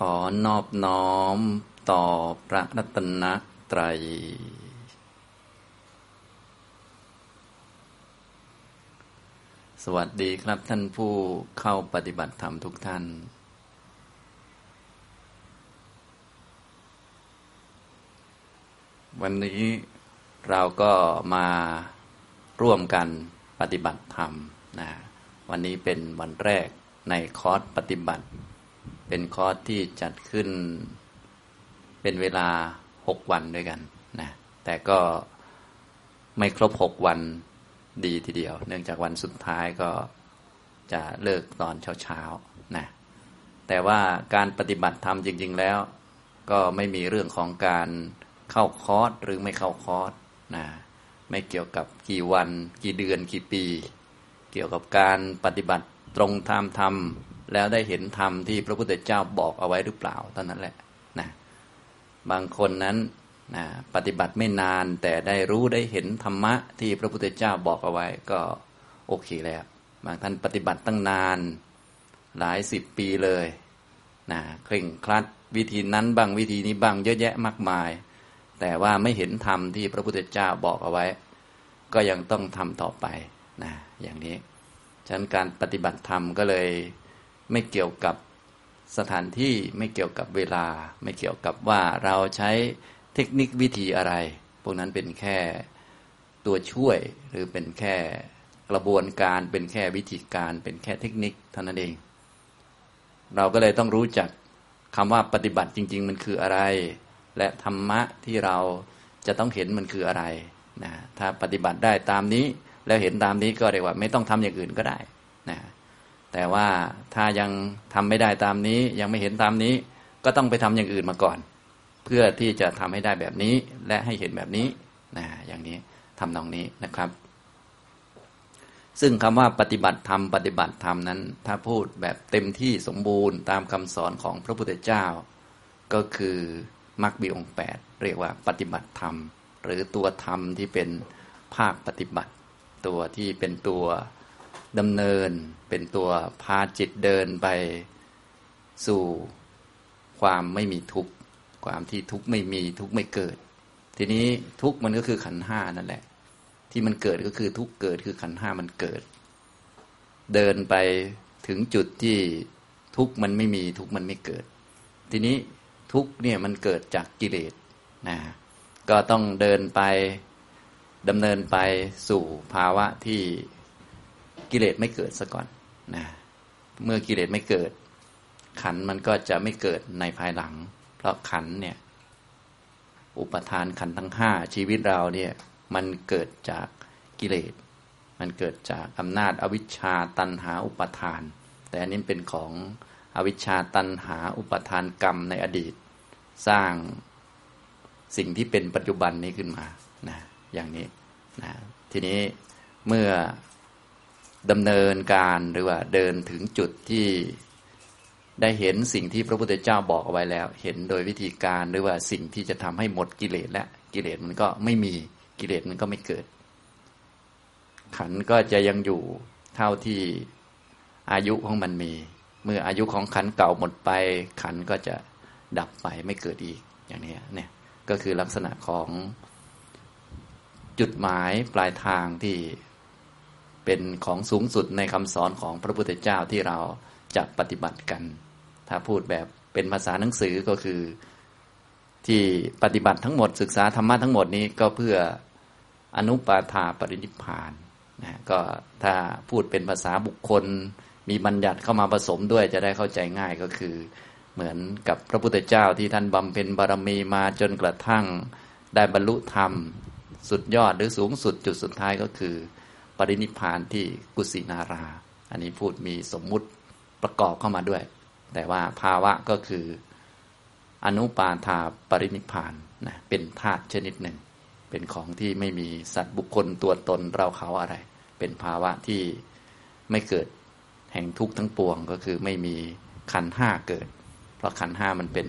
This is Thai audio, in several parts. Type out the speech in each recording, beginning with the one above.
ขอนอบน้อมต่อพระรัตนตรัย สวัสดีครับท่านผู้เข้าปฏิบัติธรรมทุกท่าน วันนี้เราก็มาร่วมกันปฏิบัติธรรมนะวันนี้เป็นวันแรกในคอร์สปฏิบัติ เป็นคอร์สที่จัดขึ้นเป็นเวลาหกวันด้วยกันนะแต่ก็ไม่ครบหกวันดีทีเดียว เนื่องจากวันสุดท้ายก็จะเลิกตอนเช้าๆนะแต่ว่าการปฏิบัติธรรมจริง ๆ แล้ว ก็ไม่มีเรื่องของการเข้าคอร์สหรือไม่เข้าคอร์สนะไม่เกี่ยวกับกี่วัน กี่เดือนกี่ปี เกี่ยวกับการปฏิบัติตรงตามธรรม แล้วได้เห็นธรรมที่พระพุทธเจ้าบอกเอาไว้หรือเปล่าเท่านั้นแหละนะบางคนนั้นนะปฏิบัติไม่นานแต่ได้รู้ได้เห็นธรรมะที่พระพุทธเจ้าบอกเอาไว้ก็โอเคแล้วบางท่านปฏิบัติตั้งนานหลายสิบปีเลยนะเคร่งครัดวิธีนั้นบ้างวิธีนี้บ้างเยอะแยะมากมาย แต่ว่าไม่เห็นธรรมที่พระพุทธเจ้าบอกเอาไว้ ก็ยังต้องทำต่อไปนะอย่างนี้ฉะนั้นการปฏิบัติธรรมก็เลย ไม่เกี่ยวกับสถานที่ไม่เกี่ยวกับเวลา ไม่เกี่ยวกับว่าเราใช้เทคนิควิธีอะไร พวกนั้นเป็นแค่ตัวช่วยหรือเป็นแค่กระบวนการเป็นแค่วิธีการ เป็นแค่เทคนิคเท่านั้นเอง เราก็เลยต้องรู้จักคำว่าปฏิบัติจริง ๆ มันคืออะไร และธรรมะที่เราจะต้องเห็นมันคืออะไรนะถ้าปฏิบัติได้ตามนี้แล้วเห็นตามนี้ก็เรียกว่า ไม่ต้องทำอย่างอื่นก็ได้นะ แต่ว่าถ้ายังทำไม่ได้ตามนี้ยังไม่เห็นตามนี้ ก็ต้องไปทำอย่างอื่นมาก่อน เพื่อที่จะทำให้ได้แบบนี้และให้เห็นแบบนี้นะอย่างนี้ทำนองนี้นะครับ ซึ่งคำว่าปฏิบัติธรรมปฏิบัติธรรมนั้น ถ้าพูดแบบเต็มที่สมบูรณ์ตามคำสอนของพระพุทธเจ้า ก็คือมรรคบีองแปดเรียกว่าปฏิบัติธรรม หรือตัวธรรมที่เป็นภาคปฏิบัติ ตัวที่เป็นตัว ดำเนินเป็นตัวพาจิตเดินไปสู่ความไม่มีทุกข์ความที่ทุกข์ไม่มีทุกข์ไม่เกิด ทีนี้ทุกข์มันก็คือขันห้านั่นแหละ ที่มันเกิดก็คือทุกข์เกิดคือขันห้ามันเกิด เดินไปถึงจุดที่ทุกข์มันไม่มีทุกข์มันไม่เกิด ทีนี้ทุกข์เนี่ยมันเกิดจากกิเลสนะก็ต้องเดินไปดำเนินไปสู่ภาวะที่ กิเลสไม่เกิดซะก่อนนะเมื่อกิเลสไม่เกิด ขันมันก็จะไม่เกิดในภายหลัง เพราะขันเนี่ย อุปทานขันทั้งห้าชีวิตเราเนี่ย มันเกิดจากกิเลส มันเกิดจากอำนาจอวิชชาตันหาอุปทาน แต่อันนี้เป็นของอวิชชาตันหาอุปทานกรรมในอดีต สร้างสิ่งที่เป็นปัจจุบันนี้ขึ้นมานะอย่างนี้นะทีนี้เมื่อ ดำเนินการหรือว่าเดินถึงจุดที่ได้เห็นสิ่งที่พระพุทธเจ้าบอกเอาไว้แล้ว เห็นโดยวิธีการหรือว่าสิ่งที่จะทำให้หมดกิเลสและกิเลสมันก็ไม่มีกิเลสมันก็ไม่เกิด ขันก็จะยังอยู่เท่าที่อายุของมันมี เมื่ออายุของขันเก่าหมดไป ขันก็จะดับไปไม่เกิดอีกอย่างนี้เนี่ยก็คือลักษณะของจุดหมายปลายทางที่ เป็นของสูงสุดในคำสอนของพระพุทธเจ้าที่เราจะปฏิบัติกัน ถ้าพูดแบบเป็นภาษาหนังสือก็คือ ที่ปฏิบัติทั้งหมดศึกษาธรรมะทั้งหมดนี้ก็เพื่ออนุปาทาปรินิพานนะก็ถ้าพูดเป็นภาษาบุคคล มีบัญญัติเข้ามาผสมด้วยจะได้เข้าใจง่ายก็คือ เหมือนกับพระพุทธเจ้าที่ท่านบำเพ็ญบารมีมาจนกระทั่งได้บรรลุธรรม สุดยอดหรือสูงสุดจุดสุดท้ายก็คือ ปรินิพานที่กุสินารา อันนี้พูดมีสมมุติประกอบเข้ามาด้วย แต่ว่าภาวะก็คืออนุปาทาปรินิพานนะเป็นธาตุชนิดหนึ่ง เป็นของที่ไม่มีสัตว์บุคคลตัวตนเราเขาอะไร เป็นภาวะที่ไม่เกิดแห่งทุกข์ทั้งปวงก็คือไม่มีขันห้าเกิด เพราะขันห้ามันเป็น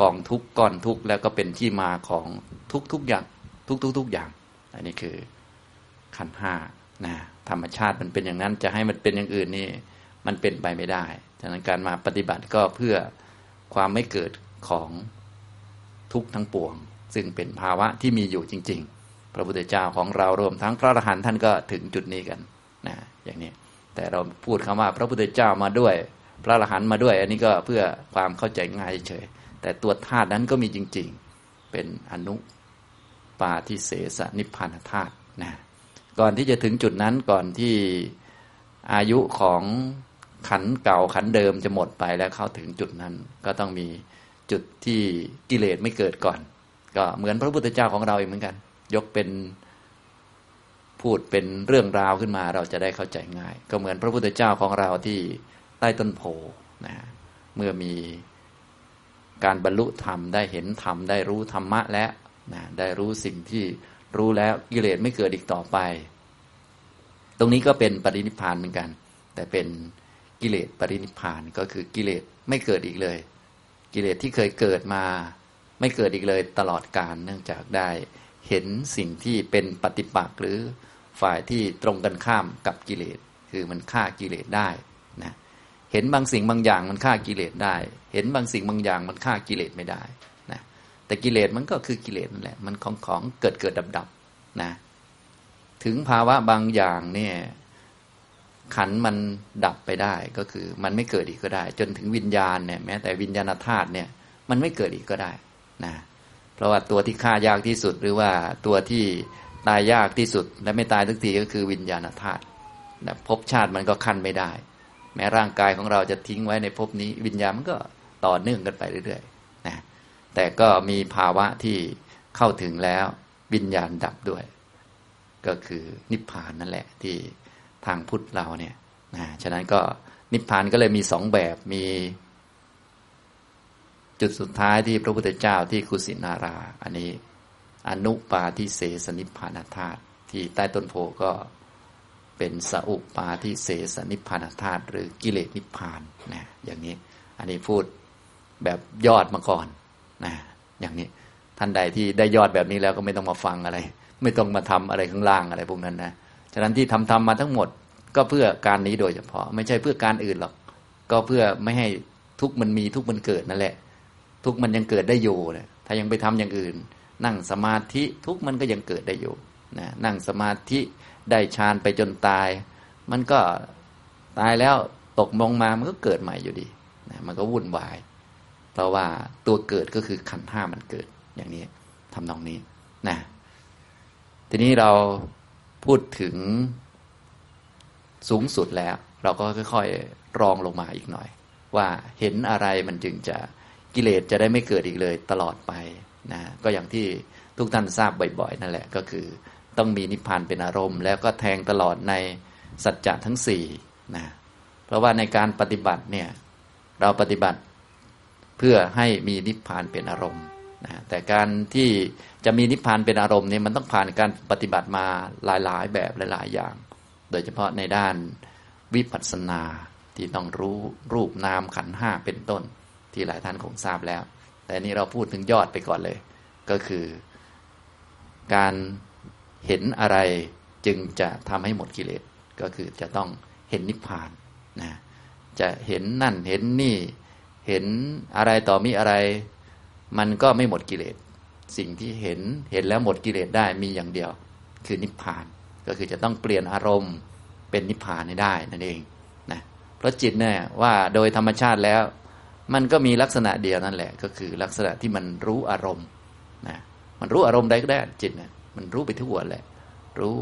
กองทุกข์ก้อนทุกข์แล้วก็เป็นที่มาของทุกทุกอย่างทุกทุกทุกอย่าง อันนี้คือ ขันห้านะธรรมชาติมันเป็นอย่างนั้นจะให้มันเป็นอย่างอื่นนี่ มันเป็นไปไม่ได้ฉะนั้นการมาปฏิบัติก็เพื่อความไม่เกิดของทุกข์ทั้งปวง ซึ่งเป็นภาวะที่มีอยู่จริง ๆ พระพุทธเจ้าของเรารวมทั้งพระอรหันต์ท่านก็ถึงจุดนี้กันนะอย่างนี้ แต่เราพูดคำว่าพระพุทธเจ้ามาด้วย พระอรหันต์มาด้วย อันนี้ก็เพื่อความเข้าใจง่ายเฉยแต่ตัวธาตุนั้นก็มีจริง ๆ เป็นอนุปาทิเสสนิพพานธาตุนะ ก่อนที่จะถึงจุดนั้นก่อนที่อายุของขันเก่าขันเดิมจะหมดไปแล้วเข้าถึงจุดนั้น ก็ต้องมีจุดที่กิเลสไม่เกิดก่อน ก็เหมือนพระพุทธเจ้าของเราเองเหมือนกัน ยกเป็นพูดเป็นเรื่องราวขึ้นมาเราจะได้เข้าใจง่าย ก็เหมือนพระพุทธเจ้าของเราที่ใต้ต้นโพนะเมื่อมีการบรรลุธรรมได้เห็นธรรมได้รู้ธรรมะแล้วนะได้รู้สิ่งที่ รู้แล้วกิเลสไม่เกิดอีกต่อไป ตรงนี้ก็เป็นปรินิพานเหมือนกัน แต่เป็นกิเลสปรินิพานก็คือกิเลสไม่เกิดอีกเลย กิเลสที่เคยเกิดมา ไม่เกิดอีกเลยตลอดการเนื่องจากได้ เห็นสิ่งที่เป็นปฏิปักษ์หรือฝ่ายที่ตรงกันข้ามกับกิเลส คือมันฆ่ากิเลสได้นะเห็นบางสิ่งบางอย่างมันฆ่ากิเลสได้ เห็นบางสิ่งบางอย่างมันฆ่ากิเลสไม่ได้ แต่กิเลสมันก็คือกิเลสนั่นแหละ มันของของเกิดเกิดดับดับนะ ถึงภาวะบางอย่างเนี่ย ขันมันดับไปได้ก็คือ มันไม่เกิดอีกก็ได้ จนถึงวิญญาณเนี่ยแม้แต่วิญญาณธาตุเนี่ย มันไม่เกิดอีกก็ได้นะเพราะว่าตัวที่ฆ่ายากที่สุดหรือว่าตัวที่ตายยากที่สุด และไม่ตายทุกทีก็คือวิญญาณธาตุภพชาติมันก็ขั้นไม่ได้ แม้ร่างกายของเราจะทิ้งไว้ในภพนี้ วิญญาณมันก็ต่อเนื่องกันไปเรื่อยๆ แต่ก็มีภาวะที่เข้าถึงแล้ววิญญาณดับด้วย ก็คือนิพพานนั่นแหละที่ทางพุทธเราเนี่ยนะฉะนั้นก็นิพพานก็เลยมีสองแบบมี จุดสุดท้ายที่พระพุทธเจ้าที่กุสินารา อันนี้อนุปาทิเสสนิพพานธาตุที่ใต้ต้นโพก็เป็นสอุปาทิเสสนิพพานธาตุหรือกิเลสนิพพานนะอย่างนี้ อันนี้พูดแบบยอดมาก่อน นะอย่างนี้ท่านใดที่ได้ยอดแบบนี้แล้วก็ไม่ต้องมาฟังอะไร ไม่ต้องมาทำอะไรข้างล่างอะไรพวกนั้นนะฉะนั้นที่ทำทำมาทั้งหมดก็เพื่อการนี้โดยเฉพาะ ไม่ใช่เพื่อการอื่นหรอก ก็เพื่อไม่ให้ทุกมันมีทุกมันเกิดนั่นแหละ ทุกมันยังเกิดได้อยู่นะถ้ายังไปทำอย่างอื่น นั่งสมาธิทุกมันก็ยังเกิดได้อยู่นะนั่งสมาธิได้ฌานไปจนตาย มันก็ตายแล้วตกมองมามันก็เกิดใหม่อยู่ดีนะมันก็วุ่นวาย เพราะว่าตัวเกิดก็คือขันห้ามันเกิดอย่างนี้ทำนองนี้นะทีนี้เราพูดถึงสูงสุดแล้ว เราก็ค่อยๆรองลงมาอีกหน่อย ว่าเห็นอะไรมันจึงจะกิเลสจะได้ไม่เกิดอีกเลยตลอดไปนะก็อย่างที่ทุกท่านทราบบ่อยๆ นั่นแหละก็คือต้องมีนิพพานเป็นอารมณ์ แล้วก็แทงตลอดในสัจจะทั้งสี่นะเพราะว่าในการปฏิบัติเนี่ยเราปฏิบัติ เพื่อให้มีนิพพานเป็นอารมณ์นะแต่การที่จะมีนิพพานเป็นอารมณ์เนี่ยมันต้องผ่านการปฏิบัติมาหลายๆ แบบหลายๆอย่าง โดยเฉพาะในด้านวิปัสสนาที่ต้องรู้รูปนามขันห้าเป็นต้น ที่หลายท่านคงทราบแล้ว แต่นี้เราพูดถึงยอดไปก่อนเลย ก็คือ การเห็นอะไรจึงจะทำให้หมดกิเลสก็คือจะต้องเห็นนิพพานนะจะเห็นนั่นเห็นนี่ เห็นอะไรต่อมีอะไร มันก็ไม่หมดกิเลส สิ่งที่เห็นเห็นแล้วหมดกิเลสได้มีอย่างเดียว คือนิพพาน ก็คือจะต้องเปลี่ยนอารมณ์เป็นนิพพานได้นั่นเองนะเพราะจิตเนี่ยว่าโดยธรรมชาติแล้ว มันก็มีลักษณะเดียวนั่นแหละ ก็คือลักษณะที่มันรู้อารมณ์นะมันรู้อารมณ์ใดก็ได้จิตเนี่ยมันรู้ไปทั่วแหละ รู้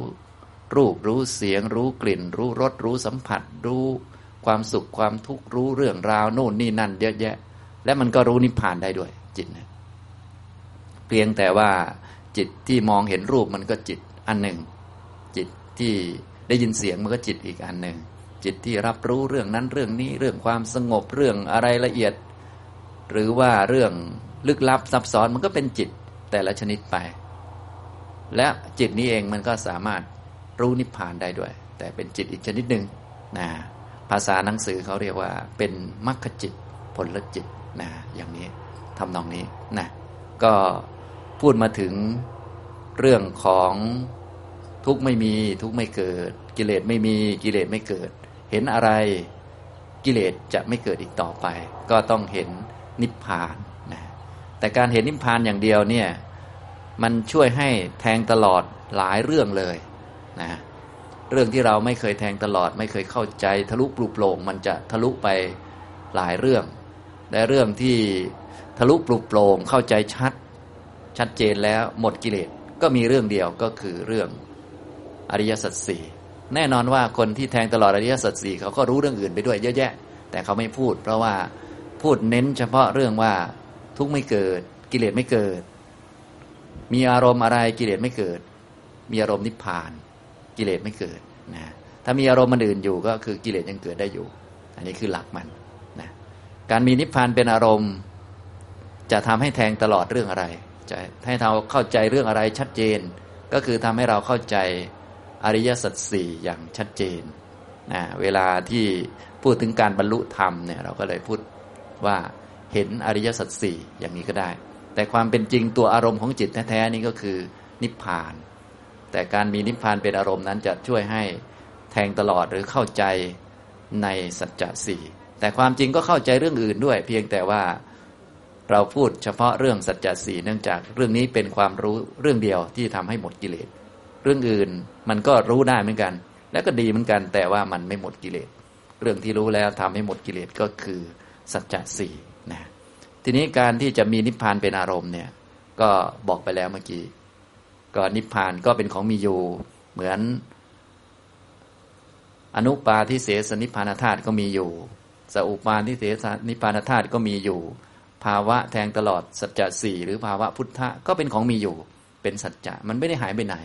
รูปรู้เสียง รู้กลิ่น รู้รสรู้สัมผัส รู้ ความสุขความทุกข์รู้เรื่องราวโน่นนี่นั่นเยอะแยะ และมันก็รู้นิพพานได้ด้วย จิตนะเพียงแต่ว่าจิตที่มองเห็นรูปมันก็จิตอันหนึ่ง จิตที่ได้ยินเสียงมันก็จิตอีกอันหนึ่ง จิตที่รับรู้เรื่องนั้นเรื่องนี้เรื่องความสงบเรื่องอะไรละเอียด หรือว่าเรื่องลึกลับซับซ้อนมันก็เป็นจิตแต่ละชนิดไป และจิตนี้เองมันก็สามารถรู้นิพพานได้ด้วย แต่เป็นจิตอีกชนิดหนึ่งนะ ภาษาหนังสือเขาเรียกว่า เป็นมรรคจิตผลจิตนะอย่างนี้ทำนองนี้นะก็พูดมาถึงเรื่องของทุกไม่มีทุกไม่เกิด กิเลสไม่มีกิเลสไม่เกิด เห็นอะไรกิเลสจะไม่เกิดอีกต่อไป ก็ต้องเห็นนิพพานนะแต่การเห็นนิพพานอย่างเดียวเนี่ยมันช่วยให้แทงตลอดหลายเรื่องเลยนะ เรื่องที่เราไม่เคยแทงตลอด ไม่เคยเข้าใจทะลุปลุกโปร่งมันจะทะลุไปหลายเรื่อง และเรื่องที่ทะลุปลุกโปร่งเข้าใจชัด ชัดเจนแล้วหมดกิเลสก็มีเรื่องเดียวก็คือเรื่องอริยสัจสี่แน่นอนว่าคนที่แทงตลอดอริยสัจสี่เขาก็รู้เรื่องอื่นไปด้วยเยอะแยะ แต่เขาไม่พูด เพราะว่าพูดเน้นเฉพาะเรื่องว่าทุกข์ไม่เกิด กิเลสไม่เกิด มีอารมณ์อะไรกิเลสไม่เกิด มีอารมณ์นิพพาน กิเลสไม่เกิดนะถ้ามีอารมณ์มันอื่นอยู่ก็คือกิเลสยังเกิดได้อยู่ อันนี้คือหลักมันนะการมีนิพพานเป็นอารมณ์ จะทำให้แทงตลอดเรื่องอะไร จะให้เราเข้าใจเรื่องอะไรชัดเจน ก็คือทำให้เราเข้าใจอริยสัจสี่อย่างชัดเจนนะเวลาที่พูดถึงการบรรลุธรรมเนี่ยเราก็เลยพูดว่าเห็นอริยสัจสี่อย่างนี้ก็ได้ แต่ความเป็นจริงตัวอารมณ์ของจิตแท้ๆนี้ก็คือนิพพาน แต่การมีนิพพานเป็นอารมณ์นั้นจะช่วยให้แทงตลอดหรือเข้าใจในสัจจะสี่แต่ความจริงก็เข้าใจเรื่องอื่นด้วย เพียงแต่ว่าเราพูดเฉพาะเรื่องสัจจะสี่เนื่องจากเรื่องนี้เป็นความรู้เรื่องเดียวที่ทำให้หมดกิเลสเรื่องอื่นมันก็รู้ได้เหมือนกัน และก็ดีเหมือนกัน แต่ว่ามันไม่หมดกิเลสเรื่องที่รู้แล้วทำให้หมดกิเลสก็คือสัจจะสี่นะทีนี้การที่จะมีนิพพานเป็นอารมณ์เนี่ยก็บอกไปแล้วเมื่อกี้ ก็นิพพานก็เป็นของมีอยู่ เหมือน อนุปาทิเสสนิพพานธาตุก็มีอยู่สอุปาทิเสสนิพพานธาตุก็มีอยู่ ภาวะแทงตลอดสัจจะสี่หรือภาวะพุทธะก็เป็นของมีอยู่ เป็นสัจจะมันไม่ได้หายไปไหน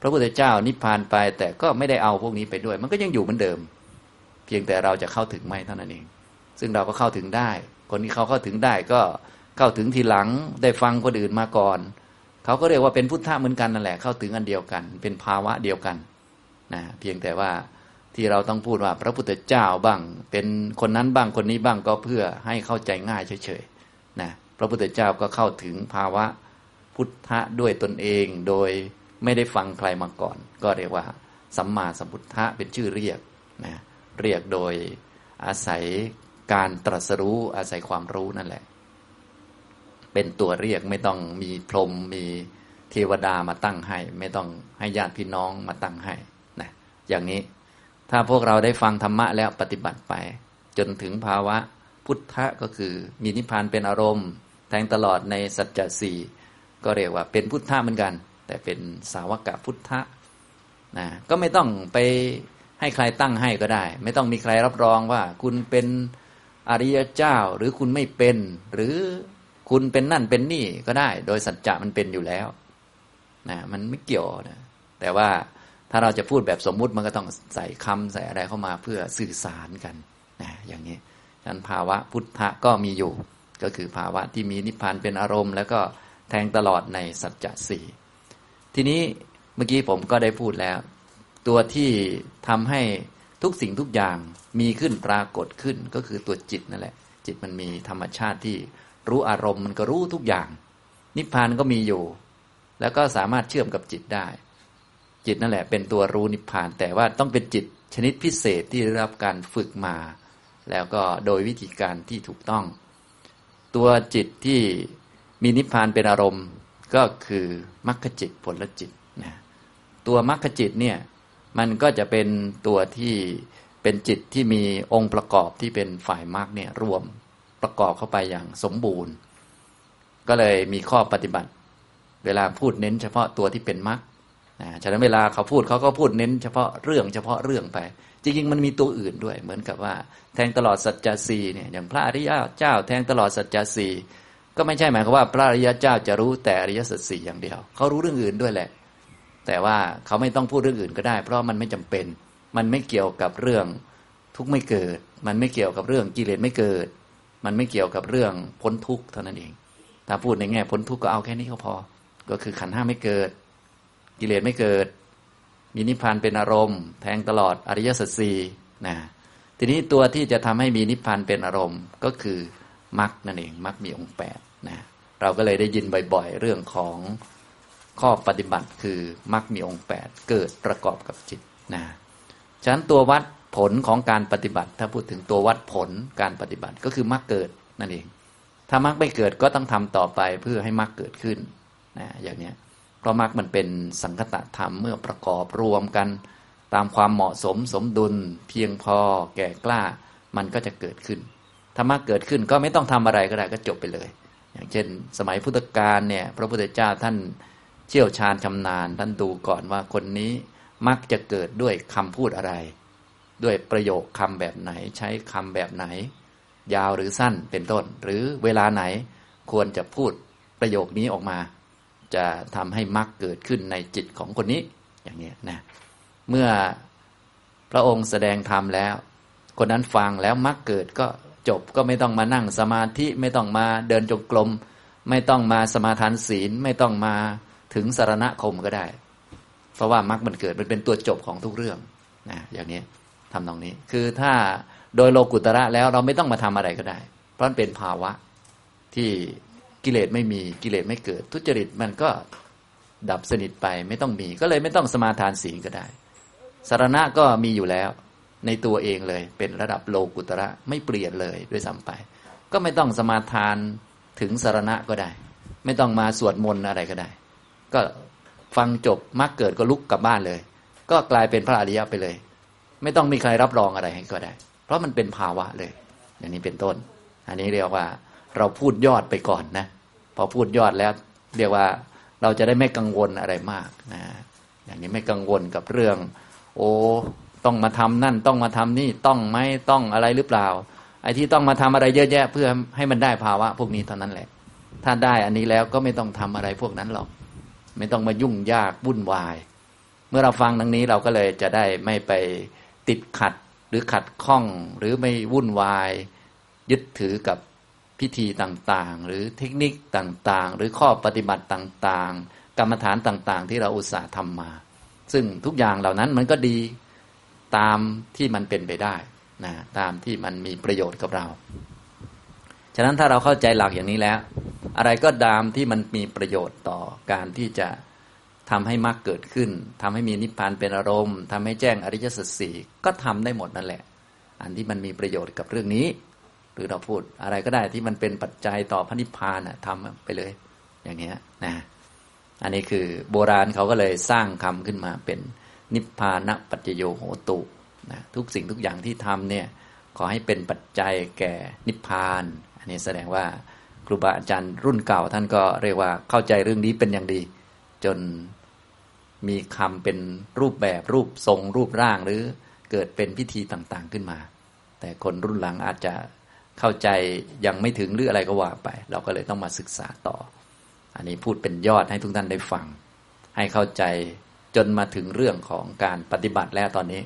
พระพุทธเจ้านิพพานไปแต่ก็ไม่ได้เอาพวกนี้ไปด้วย มันก็ยังอยู่เหมือนเดิม เพียงแต่เราจะเข้าถึงไม่เท่านั้นเอง ซึ่งเราก็เข้าถึงได้ คนที่เขาเข้าถึงได้ก็เข้าถึงทีหลังได้ฟังคนอื่นมาก่อน เขาก็เรียกว่าเป็นพุทธะเหมือนกันนั่นแหละเข้าถึงอันเดียวกัน เป็นภาวะเดียวกันนะเพียงแต่ว่าที่เราต้องพูดว่าพระพุทธเจ้าบ้าง เป็นคนนั้นบ้างคนนี้บ้างก็เพื่อให้เข้าใจง่ายเฉยๆนะพระพุทธเจ้าก็เข้าถึงภาวะพุทธะด้วยตนเองโดยไม่ได้ฟังใครมาก่อน ก็เรียกว่า สัมมาสัมพุทธะเป็นชื่อเรียกนะเรียกโดยอาศัยการตรัสรู้อาศัยความรู้นั่นแหละ เป็นตัวเรียกไม่ต้องมีพรหมมีเทวดามาตั้งให้ ไม่ต้องให้ญาติพี่น้องมาตั้งให้นะอย่างนี้ถ้าพวกเราได้ฟังธรรมะแล้วปฏิบัติไป จนถึงภาวะพุทธะก็คือมีนิพพานเป็นอารมณ์ แทงตลอดในสัจจะสี่ก็เรียกว่าเป็นพุทธะเหมือนกัน แต่เป็นสาวกพุทธะนะก็ไม่ต้องไปให้ใครตั้งให้ก็ได้ ไม่ต้องมีใครรับรองว่าคุณเป็นอริยเจ้าหรือคุณไม่เป็น หรือ คุณเป็นนั่นเป็นนี่ก็ได้ โดยสัจจะมันเป็นอยู่แล้วนะมันไม่เกี่ยวนะแต่ว่าถ้าเราจะพูดแบบสมมุติมันก็ต้องใส่คำใส่อะไรเข้ามาเพื่อสื่อสารกันนะอย่างนี้ฉะนั้นภาวะพุทธะก็มีอยู่ ก็คือภาวะที่มีนิพพานเป็นอารมณ์ แล้วก็แทงตลอดในสัจจะสี่ทีนี้เมื่อกี้ผมก็ได้พูดแล้ว ตัวที่ทำให้ทุกสิ่งทุกอย่างมีขึ้นปรากฏขึ้นก็คือตัวจิตนั่นแหละ จิตมันมีธรรมชาติที่ รู้อารมณ์มันก็รู้ทุกอย่าง นิพพานก็มีอยู่ แล้วก็สามารถเชื่อมกับจิตได้ จิตนั่นแหละ เป็นตัวรู้นิพพาน แต่ว่าต้องเป็นจิตชนิดพิเศษที่ได้รับการฝึกมา แล้วก็โดยวิธีการที่ถูกต้อง ตัวจิตที่มีนิพพานเป็นอารมณ์ก็คือมรรคจิตผลจิตนะตัวมรรคจิตเนี่ยมันก็จะเป็นตัวที่เป็นจิตที่มีองค์ประกอบที่เป็นฝ่ายมรรคเนี่ยรวม ประกอบเข้าไปอย่างสมบูรณ์ ก็เลยมีข้อปฏิบัติ เวลาพูดเน้นเฉพาะตัวที่เป็นมรรคนะฉะนั้นเวลาเขาพูดเขาก็พูดเน้นเฉพาะเรื่องเฉพาะเรื่องไป จริงๆ มันมีตัวอื่นด้วย เหมือนกับว่า แทงตลอดสัจจะสีเนี่ยอย่างพระอริยเจ้า แทงตลอดสัจจะสีก็ไม่ใช่หมายความว่า พระอริยเจ้าจะรู้แต่อริยสัจสี่อย่างเดียว เขารู้เรื่องอื่นด้วยแหละ แต่ว่าเขาไม่ต้องพูดเรื่องอื่นก็ได้ เพราะมันไม่จำเป็น มันไม่เกี่ยวกับเรื่องทุกข์ไม่เกิด มันไม่เกี่ยวกับเรื่องกิเลสไม่เกิด มันไม่เกี่ยวกับเรื่องพ้นทุกข์เท่านั้นเอง ถ้าพูดในแง่พ้นทุกข์ก็เอาแค่นี้ก็พอ ก็คือขันห้าไม่เกิด กิเลสไม่เกิด มีนิพพานเป็นอารมณ์ แทงตลอดอริยสัจสี่นะทีนี้ตัวที่จะทำให้มีนิพพานเป็นอารมณ์ก็คือมรรคนั่นเองมรรคมีองค์แปดนะเราก็เลยได้ยินบ่อยๆ เรื่องของข้อปฏิบัติคือมรรคมีองค์แปดเกิดประกอบกับจิตนะฉะนั้นตัววัด ผลของการปฏิบัติ ถ้าพูดถึงตัววัดผลการปฏิบัติก็คือมรรคเกิดนั่นเอง ถ้ามรรคไม่เกิดก็ต้องทำต่อไปเพื่อให้มรรคเกิดขึ้นนะอย่างนี้เพราะมรรคมันเป็นสังคตธรรมเมื่อประกอบรวมกันตามความเหมาะสมสมดุลเพียงพอแก่กล้า มันก็จะเกิดขึ้นธรรมะเกิดขึ้นก็ไม่ต้องทำอะไรก็ได้ก็จบไปเลย อย่างเช่น สมัยพุทธกาลเนี่ย พระพุทธเจ้าท่านเชี่ยวชาญชำนาญท่านดูก่อนว่าคนนี้มักจะเกิดด้วยคำพูดอะไร ด้วยประโยคคำแบบไหน ใช้คำแบบไหน ยาวหรือสั้นเป็นต้น หรือเวลาไหนควรจะพูดประโยคนี้ออกมา จะทำให้มักเกิดขึ้นในจิตของคนนี้อย่างนี้นะเมื่อพระองค์แสดงธรรมแล้ว คนนั้นฟังแล้วมักเกิดก็จบก็ไม่ต้องมานั่งสมาธิไม่ต้องมาเดินจงกรมไม่ต้องมาสมาทานศีลไม่ต้องมาถึงสารณคมก็ได้ เพราะว่ามรรคมันเกิดมันเป็นตัวจบของทุกเรื่องนะอย่างนี้ ทำตรงนี้ คือถ้าโดยโลกุตระแล้วเราไม่ต้องมาทำอะไรก็ได้ เพราะมันเป็นภาวะที่กิเลสไม่มีกิเลสไม่เกิด ทุจริตมันก็ดับสนิทไปไม่ต้องมี ก็เลยไม่ต้องสมาทานศีลก็ได้สารณะก็มีอยู่แล้ว ในตัวเองเลย เป็นระดับโลกุตระไม่เปลี่ยนเลยด้วยซ้ำไป ก็ไม่ต้องสมาทานถึงสารณะก็ได้ ไม่ต้องมาสวดมนต์อะไรก็ได้ ก็ฟังจบมรรคเกิดก็ลุกกลับบ้านเลย ก็กลายเป็นพระอริยะไปเลย ไม่ต้องมีใครรับรองอะไรให้ก็ได้ เพราะมันเป็นภาวะเลย อย่างนี้เป็นต้น อันนี้เรียกว่า เราพูดยอดไปก่อนนะ พอพูดยอดแล้ว เรียกว่าเราจะได้ไม่กังวลอะไรมากนะอย่างนี้ไม่กังวลกับเรื่อง โอ้ต้องมาทำนั่นต้องมาทำนี่ต้องไหมต้องอะไรหรือเปล่า ไอ้ที่ต้องมาทำอะไรเยอะแยะ เพื่อให้มันได้ภาวะ พวกนี้เท่านั้นแหละ ถ้าได้อันนี้แล้วก็ไม่ต้องทำอะไรพวกนั้นหรอก ไม่ต้องมายุ่งยากวุ่นวาย เมื่อเราฟังดังนี้เราก็เลยจะได้ไม่ไป ติดขัดหรือขัดข้องหรือไม่วุ่นวาย ยึดถือกับพิธีต่างๆ หรือเทคนิคต่างๆ หรือข้อปฏิบัติต่างๆ กรรมฐานต่างๆ ที่เราอุตส่าห์ทำมา ซึ่งทุกอย่างเหล่านั้นมันก็ดีตามที่มันเป็นไปได้นะตามที่มันมีประโยชน์กับเรา ฉะนั้นถ้าเราเข้าใจหลักอย่างนี้แล้ว อะไรก็ตามที่มันมีประโยชน์ต่อการที่จะ ทำให้มรรคเกิดขึ้นทำให้มีนิพพานเป็นอารมณ์ทำให้แจ้งอริยสัจสี่ก็ทำได้หมดนั่นแหละ อันที่มันมีประโยชน์กับเรื่องนี้ หรือเราพูดอะไรก็ได้ที่มันเป็นปัจจัยต่อพระนิพพานทำไปเลย อย่างนี้นะอันนี้คือโบราณเขาก็เลยสร้างคำขึ้นมาเป็นนิพพานะปัจจโยโหตุนะทุกสิ่งทุกอย่างที่ทำเนี่ยขอให้เป็นปัจจัยแก่นิพพาน อันนี้แสดงว่าครูบาอาจารย์รุ่นเก่าท่านก็เรียกว่าเข้าใจเรื่องนี้เป็นอย่างดี จน มีคำเป็นรูปแบบรูปทรงรูปร่างหรือเกิดเป็นพิธีต่างๆขึ้นมา แต่คนรุ่นหลังอาจจะเข้าใจยังไม่ถึงหรืออะไรก็ว่าไป เราก็เลยต้องมาศึกษาต่อ อันนี้พูดเป็นยอดให้ทุกท่านได้ฟัง ให้เข้าใจจนมาถึงเรื่องของการปฏิบัติแล้วตอนนี้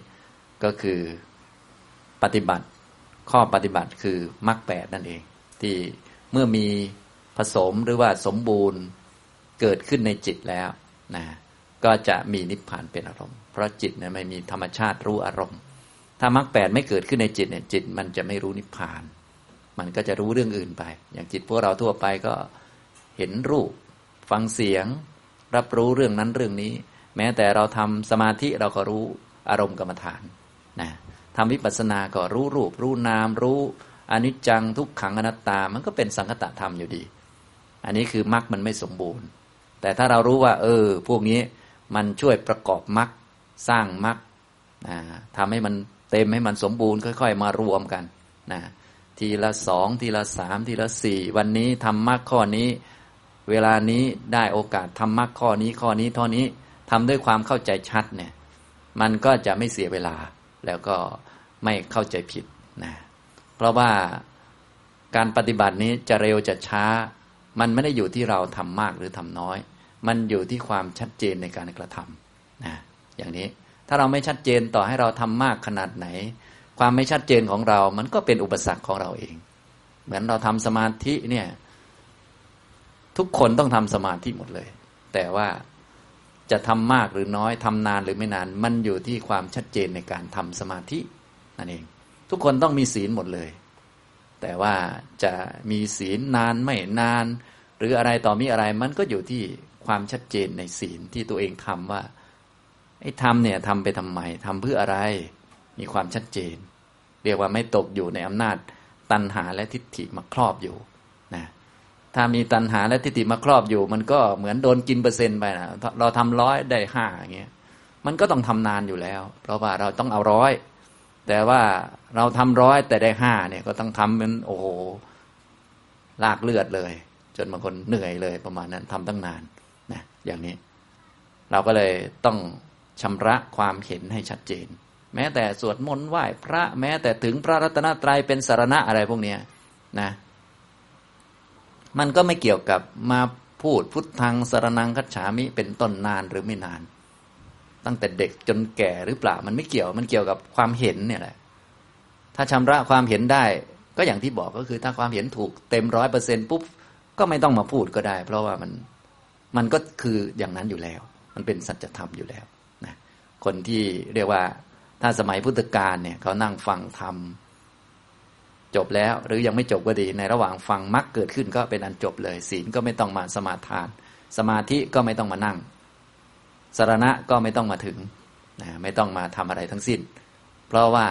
ก็คือปฏิบัติข้อปฏิบัติคือมรรคแปดนั่นเอง ที่เมื่อมีผสมหรือว่าสมบูรณ์เกิดขึ้นในจิตแล้วนะ ก็จะมีนิพพานเป็นอารมณ์ เพราะจิตเนี่ยไม่มีธรรมชาติรู้อารมณ์ ถ้ามรรคแปดไม่เกิดขึ้นในจิตเนี่ยจิตมันจะไม่รู้นิพพาน มันก็จะรู้เรื่องอื่นไป อย่างจิตพวกเราทั่วไปก็เห็นรูป ฟังเสียง รับรู้เรื่องนั้นเรื่องนี้ แม้แต่เราทำสมาธิเราก็รู้อารมณ์กรรมฐานนะทำวิปัสสนาก็รู้รูป รู้นาม รู้อนิจจังทุกขังอนัตตา มันก็เป็นสังคตธรรมอยู่ดี อันนี้คือมรรคมันไม่สมบูรณ์ แต่ถ้าเรารู้ว่า เออ พวกนี้ มันช่วยประกอบมรรคสร้างมรรคทำให้มันเต็มให้มันสมบูรณ์ค่อย ๆ มารวมกันนะทีละสองทีละสามทีละสี่วันนี้ทำมรรคข้อนี้ เวลานี้ได้โอกาสทำมรรคข้อนี้ข้อนี้ท่านี้ทำด้วยความเข้าใจชัดเนี่ยมันก็จะไม่เสียเวลาแล้วก็ไม่เข้าใจผิดนะเพราะว่าการปฏิบัตินี้จะเร็วจะช้า มันไม่ได้อยู่ที่เราทำมากหรือทำน้อย มันอยู่ที่ความชัดเจนในการกระทำนะอย่างนี้ถ้าเราไม่ชัดเจนต่อให้เราทำมากขนาดไหน ความไม่ชัดเจนของเรา มันก็เป็นอุปสรรคของเราเอง เหมือนเราทำสมาธิเนี่ย ทุกคนต้องทำสมาธิหมดเลย แต่ว่าจะทำมากหรือน้อยทำนานหรือไม่นาน มันอยู่ที่ความชัดเจนในการทำสมาธินั่นเอง ทุกคนต้องมีศีลหมดเลย แต่ว่าจะมีศีลนานไม่นาน หรืออะไรต่อมีอะไรมันก็อยู่ที่ ความชัดเจนในศีลที่ตัวเองทำว่าไอ้ทำเนี่ยทำไปทำไมทำเพื่ออะไร มีความชัดเจน เรียกว่าไม่ตกอยู่ในอำนาจตัณหาและทิฏฐิมาครอบอยู่นะถ้ามีตัณหาและทิฏฐิมาครอบอยู่ มันก็เหมือนโดนกินเปอร์เซ็นต์ไปนะเราทำร้อยได้ห้าอย่างเงี้ยมันก็ต้องทำนานอยู่แล้ว เพราะว่าเราต้องเอาร้อยแต่ว่าเราทำร้อยแต่ได้ห้าเนี่ยก็ต้องทำเป็นโอ้โหลากเลือดเลย จนบางคนเหนื่อยเลยประมาณนั้นทำตั้งนาน อย่างนี้ เราก็เลยต้องชำระความเห็นให้ชัดเจน แม้แต่สวดมนต์ไหว้พระแม้แต่ถึงพระรัตนตรัยเป็นสารณะอะไรพวกนี้นะ มันก็ไม่เกี่ยวกับมาพูดพุทธังสารนังคัจฉามิเป็นต้นนานหรือไม่นาน ตั้งแต่เด็กจนแก่หรือเปล่า มันไม่เกี่ยวมันเกี่ยวกับความเห็นเนี่ยแหละ ถ้าชำระความเห็นได้ ก็อย่างที่บอกก็คือถ้าความเห็นถูกเต็มร้อยเปอร์เซ็นปุ๊บก็ไม่ต้องมาพูดก็ได้ เพราะว่ามัน มันก็คืออย่างนั้นอยู่แล้ว มันเป็นสัจธรรมอยู่แล้วนะคนที่เรียกว่าถ้าสมัยพุทธกาลเนี่ยเขานั่งฟังธรรมจบแล้ว หรือยังไม่จบก็ดี ในระหว่างฟังมรรคเกิดขึ้นก็เป็นอันจบเลย ศีลก็ไม่ต้องมาสมาทาน สมาธิก็ไม่ต้องมานั่งสารณะก็ไม่ต้องมาถึงนะไม่ต้องมาทำอะไรทั้งสิ้น เพราะว่า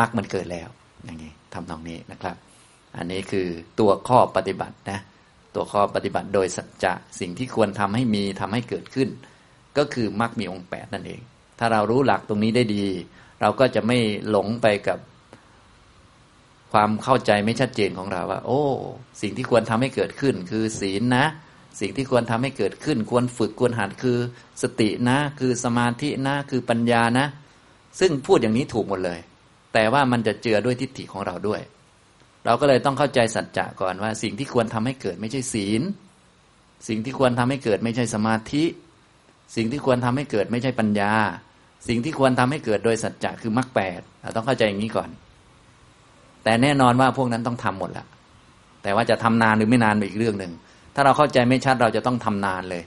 มรรคมันเกิดแล้วอย่างนี้ทำตรงนี้นะครับ อันนี้คือตัวข้อปฏิบัตินะ ตัวข้อปฏิบัติโดยสัจจะสิ่งที่ควรทำให้มีทำให้เกิดขึ้น ก็คือมรรคมีองค์แปดนั่นเอง ถ้าเรารู้หลักตรงนี้ได้ดี เราก็จะไม่หลงไปกับความเข้าใจไม่ชัดเจนของเราว่า โอ้ สิ่งที่ควรทำให้เกิดขึ้น คือศีลนะ สิ่งที่ควรทำให้เกิดขึ้น ควรฝึกควรหัดคือสตินะ คือสมาธินะ คือปัญญานะ ซึ่งพูดอย่างนี้ถูกหมดเลย แต่ว่ามันจะเจือด้วยทิฏฐิของเราด้วย เราก็เลยต้องเข้าใจสัจจะก่อนว่า สิ่งที่ควรทำให้เกิดไม่ใช่ศีล สิ่งที่ควรทำให้เกิดไม่ใช่สมาธิ สิ่งที่ควรทำให้เกิดไม่ใช่ปัญญา สิ่งที่ควรทำให้เกิดโดยสัจจะคือมรรคแปดเราต้องเข้าใจอย่างนี้ก่อน แต่แน่นอนว่าพวกนั้นต้องทำหมดละแต่ว่าจะทำนานหรือไม่นานเป็นอีกเรื่องหนึ่งถ้าเราเข้าใจไม่ชัดเราจะต้องทำนานเลย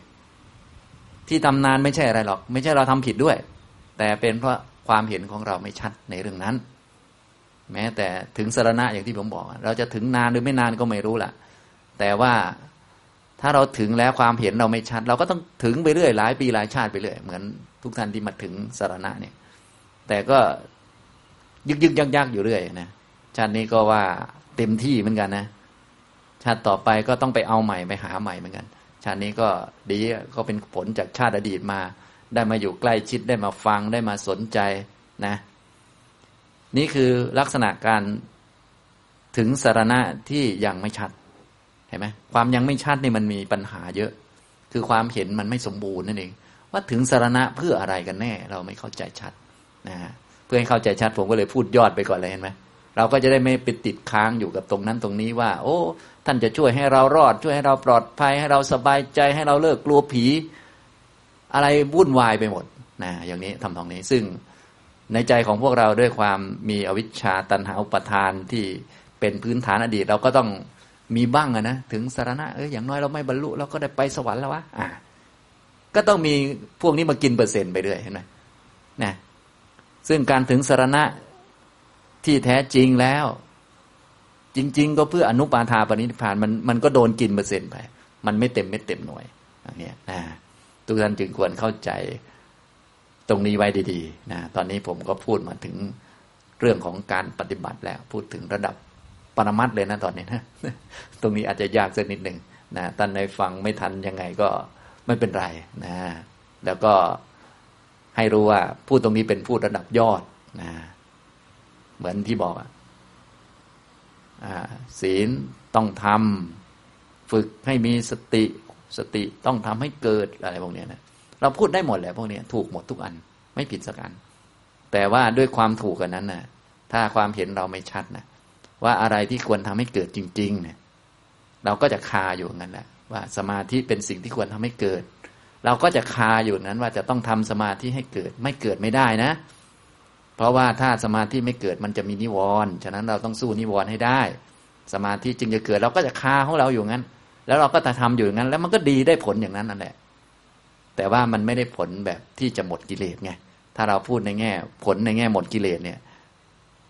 ที่ทำนานไม่ใช่อะไรหรอก ไม่ใช่เราทำผิดด้วย แต่เป็นเพราะความเห็นของเราไม่ชัดในเรื่องนั้น แม้แต่ถึงสารณะอย่างที่ผมบอก เราจะถึงนานหรือไม่นานก็ไม่รู้ละแต่ว่าถ้าเราถึงแล้วความเห็นเราไม่ชัด เราก็ต้องถึงไปเรื่อยหลายปีหลายชาติไปเรื่อยเหมือนทุกท่านที่มาถึงสารณะเนี่ย แต่ก็ยึกยึกยักยักอยู่เรื่อยนะชาตินี้ก็ว่าเต็มที่เหมือนกันนะ ชาติต่อไปก็ต้องไปเอาใหม่ไปหาใหม่เหมือนกัน ชาตินี้ก็ดีก็เป็นผลจากชาติอดีตมา ได้มาอยู่ใกล้ชิดได้มาฟังได้มาสนใจนะ นี่คือลักษณะการถึงสารณะที่ยังไม่ชัด เห็นไหมความยังไม่ชัดนี่มันมีปัญหาเยอะ คือความเห็นมันไม่สมบูรณ์นั่นเอง ว่าถึงสารณะเพื่ออะไรกันแน่ เราไม่เข้าใจชัดนะเพื่อให้เข้าใจชัดผมก็เลยพูดยอดไปก่อนเลยเห็นไหมเราก็จะได้ไม่ไปติดค้างอยู่กับตรงนั้นตรงนี้ว่า โอ้ ท่านจะช่วยให้เรารอด ช่วยให้เราปลอดภัย ให้เราสบายใจให้เราเลิกกลัวผี อะไรวุ่นวายไปหมดนะอย่างนี้ทำตรงนี้ซึ่ง ในใจของพวกเราด้วยความมีอวิชชาตันหาอุปทานที่เป็นพื้นฐานอดีต เราก็ต้องมีบ้างนะถึงสารณะเอออย่างน้อยเราไม่บรรลุเราก็ได้ไปสวรรค์แล้ววะอ่าก็ต้องมีพวกนี้มากินเปอร์เซ็นต์ไปด้วยเห็นไหมนะซึ่งการถึงสารณะที่แท้จริงแล้ว จริง ๆ ก็เพื่ออนุปาทาปณิพานมันมันก็โดนกินเปอร์เซ็นต์ไป มันไม่เต็มไม่เต็มหน่วยอย่างนี้นะทุกท่านจึงควรเข้าใจ ตรงนี้ไว้ดีๆนะตอนนี้ผมก็พูดมาถึงเรื่องของการปฏิบัติแล้ว พูดถึงระดับปรมัตเลยนะตอนนี้นะตรงนี้อาจจะยากสักนิดหนึ่งนะท่านในฟังไม่ทันยังไงก็ไม่เป็นไรนะ แล้วก็ให้รู้ว่าพูดตรงนี้เป็นพูดระดับยอดนะเหมือนที่บอกอะศีลต้องทำฝึกให้มีสติสติต้องทำให้เกิดอะไรพวกนี้นะ เราพูดได้หมดแหละพวกนี้ถูกหมดทุกอัน ไม่ผิดสักอัน แต่ว่าด้วยความถูกกันนั้นนะถ้าความเห็นเราไม่ชัดนะว่าอะไรที่ควรทำให้เกิดจริง ๆ เนี่ย เราก็จะคาอยู่งั้นแหละว่าสมาธิเป็นสิ่งที่ควรทำให้เกิด เราก็จะคาอยู่นั้นว่าจะต้องทำสมาธิให้เกิด ไม่เกิดไม่ได้นะ เพราะว่าถ้าสมาธิไม่เกิดมันจะมีนิวรณ์ฉะนั้นเราต้องสู้นิวรณ์ให้ได้ สมาธิจึงจะเกิด เราก็จะคาของเราอยู่งั้น แล้วเราก็จะทำอยู่งั้น แล้วมันก็ดีได้ผลอย่างนั้นนั่นแหละ แต่ว่ามันไม่ได้ผลแบบที่จะหมดกิเลสไงถ้าเราพูดในแง่ ผลในแง่หมดกิเลสเนี่ย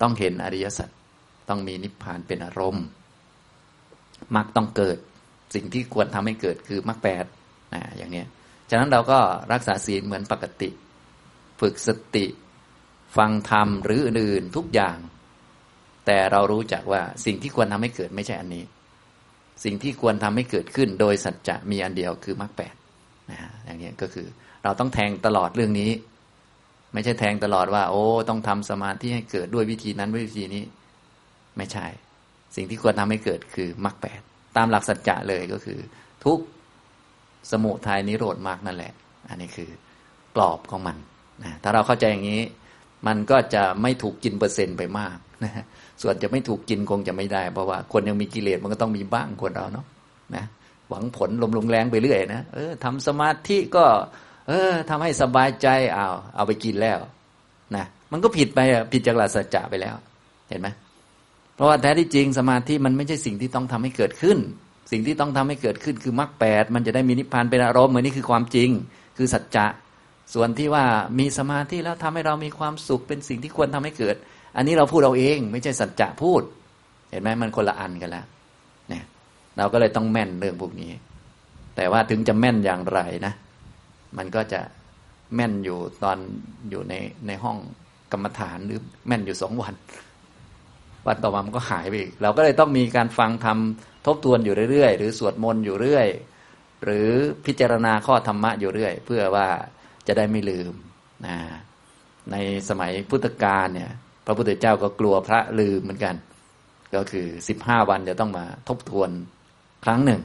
ต้องเห็นอริยสัจต้องมีนิพพานเป็นอารมณ์มรรคต้องเกิด สิ่งที่ควรทำให้เกิดคือมรรคแปดนะอย่างเนี้ยฉะนั้นเราก็รักษาศีลเหมือนปกติ ฝึกสติ ฟังธรรมหรืออื่นๆทุกอย่าง แต่เรารู้จักว่าสิ่งที่ควรทำให้เกิดไม่ใช่อันนี้ สิ่งที่ควรทำให้เกิดขึ้น โดยสัจจะมีอันเดียวคือมรรคแปด นะอย่างนี้ก็คือเราต้องแทงตลอดเรื่องนี้ ไม่ใช่แทงตลอดว่า โอ้ ต้องทำสมาธิให้เกิดด้วยวิธีนั้นวิธีนี้ ไม่ใช่ สิ่งที่ควรทำให้เกิดคือมรรคแปดตามหลักสัจจะเลยก็คือ ทุกสมุทัยนิโรธมรรคนั่นแหละ อันนี้คือกรอบของมันนะถ้าเราเข้าใจอย่างนี้ มันก็จะไม่ถูกกินเปอร์เซ็นต์ไปมากนะส่วนจะไม่ถูกกินคงจะไม่ได้ เพราะว่าคนยังมีกิเลสมันก็ต้องมีบ้างคนเราเนาะนะ หวังผลลมลงแรงไปเรื่อยนะเออทำสมาธิก็ เออทำให้สบายใจเอาเอาไปกินแล้วนะมันก็ผิดไปผิดจากหลักสัจจะไปแล้ว เห็นไหมเพราะว่าแท้ที่จริงสมาธิมันไม่ใช่สิ่งที่ต้องทำให้เกิดขึ้น สิ่งที่ต้องทำให้เกิดขึ้นคือมรรคแปดมันจะได้มีนิพพานเป็นอารมณ์เหมือนนี่คือความจริง คือสัจจะ ส่วนที่ว่ามีสมาธิแล้วทำให้เรามีความสุขเป็นสิ่งที่ควรทำให้เกิด อันนี้เราพูดเราเอง ไม่ใช่สัจจะพูด เห็นไหมมันคนละอันกันแล้ว เราก็เลยต้องแม่นเรื่องพวกนี้ แต่ว่าถึงจะแม่นอย่างไรนะ มันก็จะแม่นอยู่ตอนอยู่ในในห้องกรรมฐานหรือแม่นอยู่สองวัน วันต่อมามันก็หายไปอีก เราก็เลยต้องมีการฟังทำทบทวนอยู่เรื่อยๆ หรือสวดมนต์อยู่เรื่อย หรือพิจารณาข้อธรรมะอยู่เรื่อย เพื่อว่าจะได้ไม่ลืมนะในสมัยพุทธกาลเนี่ย พระพุทธเจ้าก็กลัวพระลืมเหมือนกัน ก็คือสิบห้าวันจะต้องมาทบทวน ครั้งหนึ่ง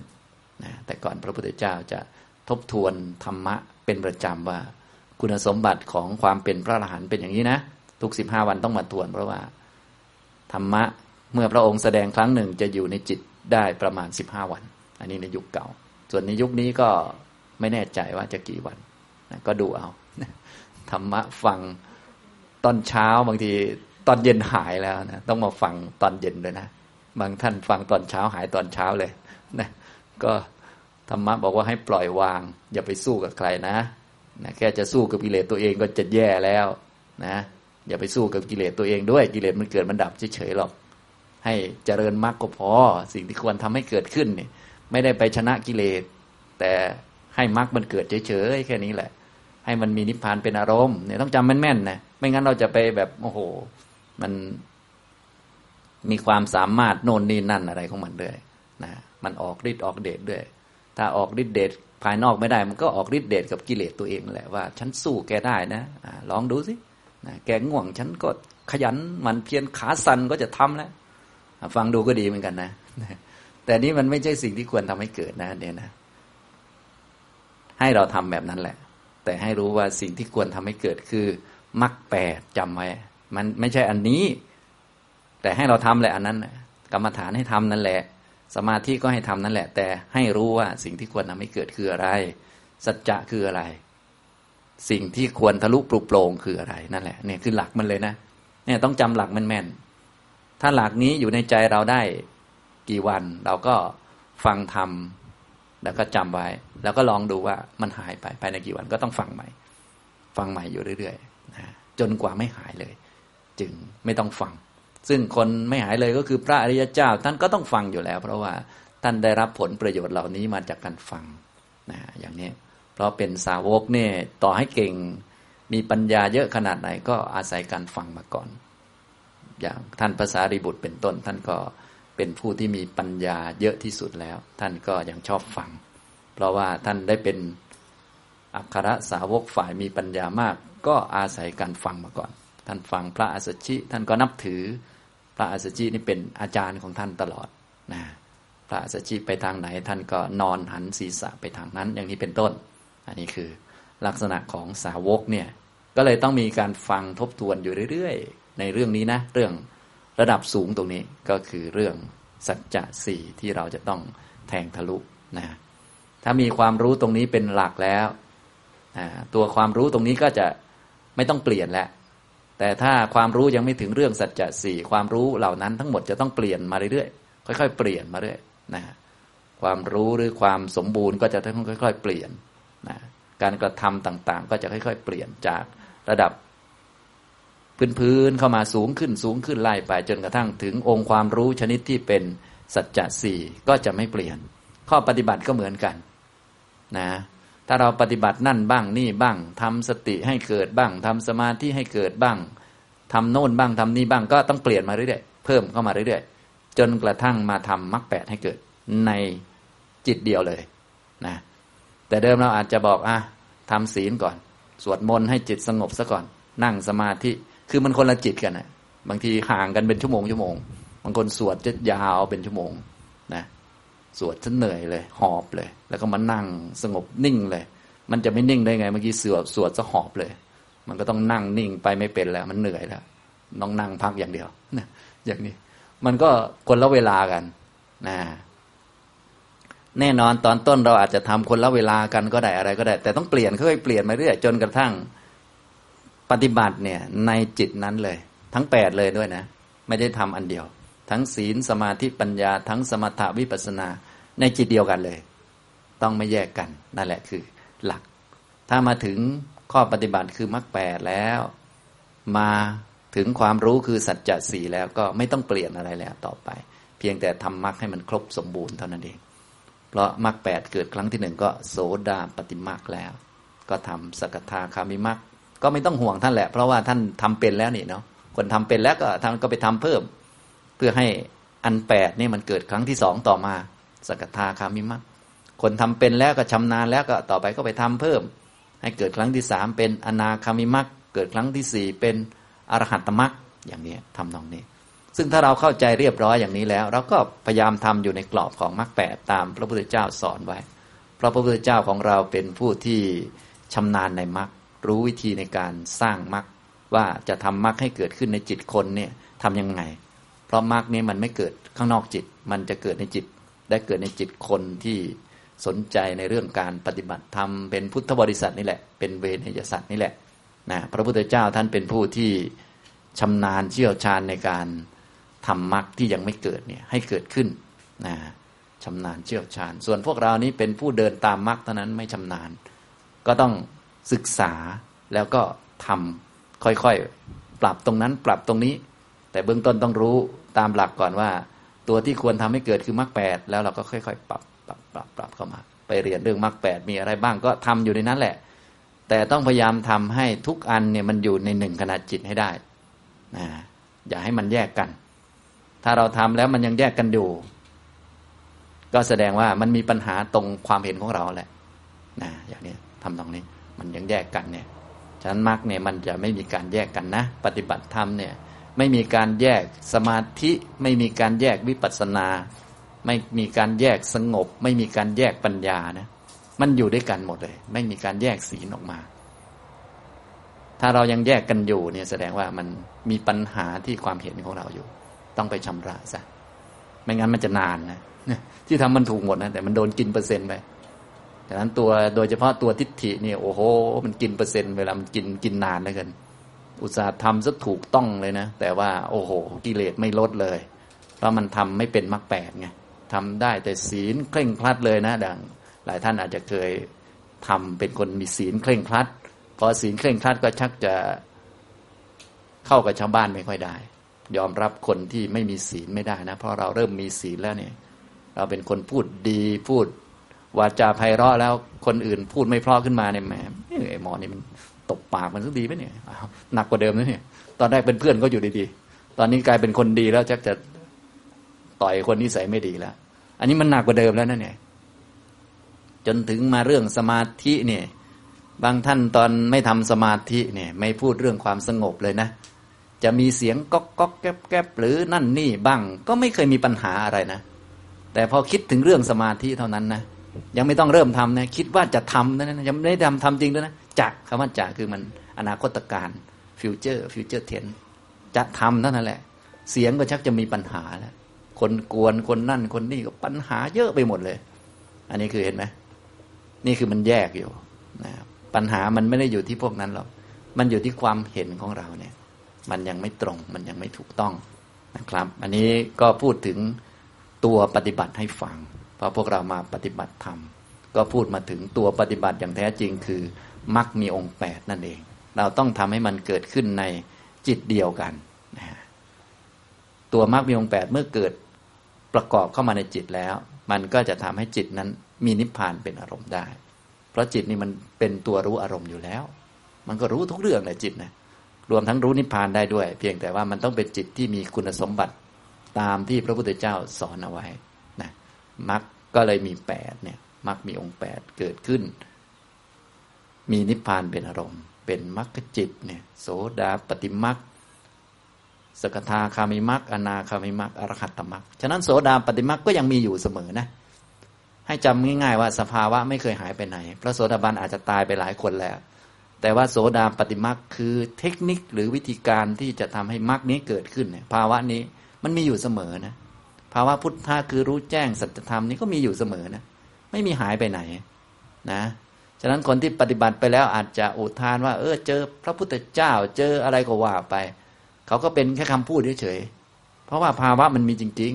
นะแต่ก่อนพระพุทธเจ้าจะทบทวนธรรมะเป็นประจำว่า คุณสมบัติของความเป็นพระอรหันต์เป็นอย่างนี้นะ ทุกสิบห้าวันต้องมาทวน เพราะว่า ธรรมะเมื่อพระองค์แสดงครั้งหนึ่งจะอยู่ในจิตได้ประมาณสิบห้าวัน อันนี้ในยุคเก่า ส่วนในยุคนี้ก็ไม่แน่ใจว่าจะกี่วันนะก็ดูเอาธรรมะฟังตอนเช้าบางทีตอนเย็นหายแล้วนะต้องมาฟังตอนเย็นด้วยนะ บางท่านฟังตอนเช้าหายตอนเช้าเลย นะก็ธรรมะบอกว่าให้ปล่อยวาง อย่าไปสู้กับใครนะนะแค่จะสู้กับกิเลสตัวเองก็จะแย่แล้วนะอย่าไปสู้กับกิเลสตัวเองด้วยกิเลสมันเกิดมันดับเฉยๆหรอก ให้เจริญมรรคก็พอ สิ่งที่ควรทำให้เกิดขึ้นเนี่ยไม่ได้ไปชนะกิเลส แต่ให้มรรคมันเกิดเฉยๆแค่นี้แหละ ให้มันมีนิพพานเป็นอารมณ์เนี่ยต้องจำแม่นๆนะไม่งั้นเราจะไปแบบโอ้โห มันมีความสามารถโน่นนี่นั่นอะไรของมันด้วยนะ มันออกฤทธิ์ออกเดชด้วย ถ้าออกฤทธิ์เดชภายนอกไม่ได้ มันก็ออกฤทธิ์เดชกับกิเลสตัวเองแหละว่า ฉันสู้แกได้นะอลองดูสินะแกง่วงฉันก็ขยันมันเพียรขาสั่นก็จะทำแล้วฟังดูก็ดีเหมือนกันนะ แต่นี้มันไม่ใช่สิ่งที่ควรทำให้เกิดนะเนี่ยนะ ให้เราทำแบบนั้นแหละ แต่ให้รู้ว่าสิ่งที่ควรทำให้เกิดคือมรรคแปดจำไว้ มันไม่ใช่อันนี้ แต่ให้เราทำแหละอันนั้นกรรมฐานให้ทำนั่นแหละ สมาธิก็ให้ทำนั่นแหละ แต่ให้รู้ว่าสิ่งที่ควรทำให้เกิดคืออะไร สัจจะคืออะไร สิ่งที่ควรทะลุปลุกโปร่งคืออะไรนั่นแหละเนี่ยคือหลักมันเลยนะเนี่ยต้องจำหลักมันแม่น ถ้าหลักนี้อยู่ในใจเราได้กี่วัน เราก็ฟังทำแล้วก็จำไว้ แล้วก็ลองดูว่ามันหายไปภายในกี่วันก็ต้องฟังใหม่ ฟังใหม่อยู่เรื่อยๆนะจนกว่าไม่หายเลย จึงไม่ต้องฟัง ซึ่งคนไม่หายเลยก็คือพระอริยเจ้า ท่านก็ต้องฟังอยู่แล้ว เพราะว่าท่านได้รับผลประโยชน์เหล่านี้มาจากการฟังนะอย่างนี้ เพราะเป็นสาวกเนี่ยต่อให้เก่งมีปัญญาเยอะขนาดไหนก็อาศัยการฟังมาก่อน อย่างท่านภาษาริบุตรเป็นต้น ท่านก็เป็นผู้ที่มีปัญญาเยอะที่สุดแล้ว ท่านก็ยังชอบฟัง เพราะว่าท่านได้เป็นอัครสาวกฝ่ายมีปัญญามาก ก็อาศัยการฟังมาก่อน ท่านฟังพระอัสสชิ ท่านก็นับถือ ระอัสสชินี่เป็นอาจารย์ของท่านตลอดนะพระอัสสชิไปทางไหนท่านก็นอนหันศีรษะไปทางนั้น อย่างนี้เป็นต้น อันนี้คือลักษณะของสาวกเนี่ยก็เลยต้องมีการฟังทบทวนอยู่เรื่อยๆ ในเรื่องนี้นะ เรื่องระดับสูงตรงนี้ก็คือเรื่องสัจจะสี่ที่เราจะต้องแทงทะลุนะถ้ามีความรู้ตรงนี้เป็นหลักแล้ว ตัวความรู้ตรงนี้ก็จะไม่ต้องเปลี่ยนแล้ว แต่ถ้าความรู้ยังไม่ถึงเรื่องสัจจะสี่ความรู้เหล่านั้นทั้งหมดจะต้องเปลี่ยนมาเรื่อยๆค่อยๆ เปลี่ยนมาเรื่อยนะความรู้หรือความสมบูรณ์ก็จะต้องค่อย ๆ เปลี่ยนนะการกระทำต่างๆ ก็จะค่อย ๆ เปลี่ยนจากระดับพื้นๆเข้ามาสูงขึ้นสูงขึ้นไล่ไปจนกระทั่งถึงองค์ความรู้ชนิดที่เป็นสัจจะสี่ก็จะไม่เปลี่ยน ข้อปฏิบัติก็เหมือนกัน นะ ถ้าเราปฏิบัตินั่นบ้างนี่บ้างทำสติให้เกิดบ้างทำสมาธิให้เกิดบ้างทำโน่นบ้างทำนี่บ้างก็ต้องเปลี่ยนมาเรื่อยๆเพิ่มเข้ามาเรื่อยๆจนกระทั่งมาทำมรรคแปดให้เกิดในจิตเดียวเลยนะแต่เดิมเราอาจจะบอกอะทำศีลก่อน สวดมนต์ให้จิตสงบซะก่อน นั่งสมาธิคือมันคนละจิตกันนะบางทีห่างกันเป็นชั่วโมงชั่วโมงบางคนสวดจะยาวเป็นชั่วโมงนะ สวดจนเหนื่อยเลย หอบเลย แล้วก็มานั่งสงบนิ่งเลย มันจะไม่นิ่งได้ไง เมื่อกี้สวดสวดจะหอบเลย มันก็ต้องนั่งนิ่งไปไม่เป็นแล้ว มันเหนื่อยแล้วต้องนั่งพักอย่างเดียวนะอย่างนี้ มันก็คนละเวลากันนะแน่นอนตอนต้นเราอาจจะทำคนละเวลากันก็ได้อะไรก็ได้ แต่ต้องเปลี่ยนค่อยๆเปลี่ยนมาเรื่อยจนกระทั่งปฏิบัติเนี่ยในจิตนั้นเลย ทั้งแปดเลยด้วยนะ ไม่ได้ทำอันเดียว ทั้งศีลสมาธิปัญญา ทั้งสมถะวิปัสนา ในจิตเดียวกันเลย ต้องไม่แยกกันนั่นแหละคือ หลัก ถ้ามาถึงข้อปฏิบัติคือมรรคแปดแล้ว มาถึงความรู้คือสัจจะสี่แล้วก็ไม่ต้องเปลี่ยนอะไรแล้วต่อไป เพียงแต่ทำมรรคให้มันครบสมบูรณ์เท่านั้นเอง เพราะมรรคแปดเกิดครั้งที่หนึ่งก็โสดาปฏิมรรคแล้ว ก็ทำสกทาคามิมรรคก็ไม่ต้องห่วงท่านแหละ เพราะว่าท่านทำเป็นแล้วนี่เนาะคนทำเป็นแล้วก็ท่านก็ไปทำเพิ่ม พื่อให้อันแปดนี่มันเกิดครั้งที่สองต่อมา สกทาคามิมรรคคนทำเป็นแล้วก็ชำนาญแล้วก็ต่อไปก็ไปทำเพิ่ม ให้เกิดครั้งที่สามเป็นอนาคามิมรรคเกิดครั้งที่สี่เป็นอรหัตมรรคอย่างนี้ทำตรงนี้ ซึ่งถ้าเราเข้าใจเรียบร้อยอย่างนี้แล้ว เราก็พยายามทำอยู่ในกรอบของมรรคแปดตามพระพุทธเจ้าสอนไว้เพราะพระพุทธเจ้าของเราเป็นผู้ที่ชำนาญในมรรครู้วิธีในการสร้างมรรคว่าจะทำมรรคให้เกิดขึ้นในจิตคนเนี่ยทำยังไง เพราะมรรคนี้มันไม่เกิดข้างนอกจิต มันจะเกิดในจิต ได้เกิดในจิตคนที่สนใจในเรื่องการปฏิบัติธรรมเป็นพุทธบริษัทนี่แหละ เป็นเวรยสัตว์นี่แหละนะพระพุทธเจ้าท่านเป็นผู้ที่ชำนาญเชี่ยวชาญในการทำมรรคที่ยังไม่เกิดเนี่ยให้เกิดขึ้นนะชำนาญเชี่ยวชาญ ส่วนพวกเรานี้เป็นผู้เดินตามมรรคเท่านั้นไม่ชำนาญ ก็ต้องศึกษาแล้วก็ทำค่อยๆ ปรับตรงนั้นปรับตรงนี้ แต่เบื้องต้นต้องรู้ ตามหลักก่อนว่า ตัวที่ควรทำให้เกิดคือมรรคแปดแล้วเราก็ค่อย ๆ ปรับปรับปรับปรับเข้ามา ไปเรียนเรื่องมรรคแปดมีอะไรบ้างก็ทำอยู่ในนั้นแหละ แต่ต้องพยายามทำให้ทุกอันเนี่ยมันอยู่ในหนึ่งขณะจิตให้ได้นะอย่าให้มันแยกกัน ถ้าเราทำแล้วมันยังแยกกันอยู่ ก็แสดงว่ามันมีปัญหาตรงความเห็นของเราแหละนะอย่างนี้ทำตรงนี้ มันยังแยกกันเนี่ยฉะนั้นมรรคเนี่ยมันจะไม่มีการแยกกันนะ ปฏิบัติธรรมเนี่ย ไม่มีการแยกสมาธิ ไม่มีการแยกวิปัสสนา ไม่มีการแยกสงบ ไม่มีการแยกปัญญานะ มันอยู่ด้วยกันหมดเลย ไม่มีการแยกศีลออกมา ถ้าเรายังแยกกันอยู่เนี่ยแสดงว่ามันมีปัญหาที่ความเห็นของเราอยู่ ต้องไปชำระซะไม่งั้นมันจะนานนะที่ทำมันถูกหมดนะแต่มันโดนกินเปอร์เซ็นต์ไปดังนั้นตัวโดยเฉพาะตัวทิฏฐิเนี่ยโอ้โห มันกินเปอร์เซ็นต์เวลามันกินกินนานเลยกัน อุตสาห์ทำซะถูกต้องเลยนะ แต่ว่าโอ้โห กิเลสไม่ลดเลย เพราะมันทำไม่เป็นมรรคแปดไงทำได้แต่ศีลเคร่งครัดเลยนะดัง หลายท่านอาจจะเคยทำเป็นคนมีศีลเคร่งครัดพอศีลเคร่งครัดก็ชักจะเข้ากับชาวบ้านไม่ค่อยได้ ยอมรับคนที่ไม่มีศีลไม่ได้นะ เพราะเราเริ่มมีศีลแล้วเนี่ย เราเป็นคนพูดดีพูดวาจาไพเราะแล้วคนอื่นพูดไม่เพราะขึ้นมาเนี่ยแหมไอ้หมอนี่มัน ตบปากมันสักดีไหมเนี่ยหนักกว่าเดิมนะเนี่ยตอนแรกเป็นเพื่อนก็อยู่ดีๆ ตอนนี้กลายเป็นคนดีแล้วจักจะต่อยคนนิสัยไม่ดีแล้ว อันนี้มันหนักกว่าเดิมแล้วนะเนี่ย จนถึงมาเรื่องสมาธิเนี่ย บางท่านตอนไม่ทำสมาธิเนี่ย ไม่พูดเรื่องความสงบเลยนะ จะมีเสียงก๊อกก๊อกแก๊บแก๊บหรือนั่นนี่บ้าง ก็ไม่เคยมีปัญหาอะไรนะ แต่พอคิดถึงเรื่องสมาธิเท่านั้นนะ ยังไม่ต้องเริ่มทำนะ คิดว่าจะทำนะยังไม่ได้ทำทำจริงด้วยนะ จะคำว่าจะคือมันอนาคตการ future future tense จะทำเท่านั้นแหละ เสียงก็ชักจะมีปัญหาแล้วคนกวนคนนั่นคนนี่ก็ปัญหาเยอะไปหมดเลย อันนี้คือเห็นไหมนี่คือมันแยกอยู่นะปัญหามันไม่ได้อยู่ที่พวกนั้นหรอกมันอยู่ที่ความเห็นของเราเนี่ย มันยังไม่ตรงมันยังไม่ถูกต้องนะครับ อันนี้ก็พูดถึงตัวปฏิบัติให้ฟังเพราะพวกเรามาปฏิบัติธรรมก็พูดมาถึงตัวปฏิบัติอย่างแท้จริงคือ มรรคมีองค์แปดนั่นเอง เราต้องทำให้มันเกิดขึ้นในจิตเดียวกันนะตัวมรรคมีองค์แปดเมื่อเกิดประกอบเข้ามาในจิตแล้ว มันก็จะทำให้จิตนั้นมีนิพพานเป็นอารมณ์ได้ เพราะจิตนี่มันเป็นตัวรู้อารมณ์อยู่แล้ว มันก็รู้ทุกเรื่องเลยจิตนะรวมทั้งรู้นิพพานได้ด้วย เพียงแต่ว่ามันต้องเป็นจิตที่มีคุณสมบัติตามที่พระพุทธเจ้าสอนเอาไว้นะมรรคก็เลยมีแปดเนี่ยมรรคมีองค์แปดเกิดขึ้น มีนิพพานเป็นอารมณ์ เป็นมรรคจิตเนี่ยโสดาปฏิมรรคสกทาคามิมรรคอนาคามิมรรคอรหัตตมรรคฉะนั้นโสดาปฏิมรรคก็ยังมีอยู่เสมอนะ ให้จำง่ายๆว่าสภาวะไม่เคยหายไปไหน พระโสดาบันอาจจะตายไปหลายคนแล้ว แต่ว่าโสดาปฏิมรรคคือเทคนิคหรือวิธีการที่จะทำให้มรรคนี้เกิดขึ้นเนี่ยภาวะนี้มันมีอยู่เสมอนะ ภาวะพุทธะคือรู้แจ้งสัจธรรมนี้ก็มีอยู่เสมอนะ ไม่มีหายไปไหนนะ ฉะนั้นคนที่ปฏิบัติไปแล้วอาจจะอุทานว่า เออ เจอพระพุทธเจ้า เจออะไรก็ว่าไป เขาก็เป็นแค่คำพูดเฉยๆเพราะว่าภาวะมันมีจริง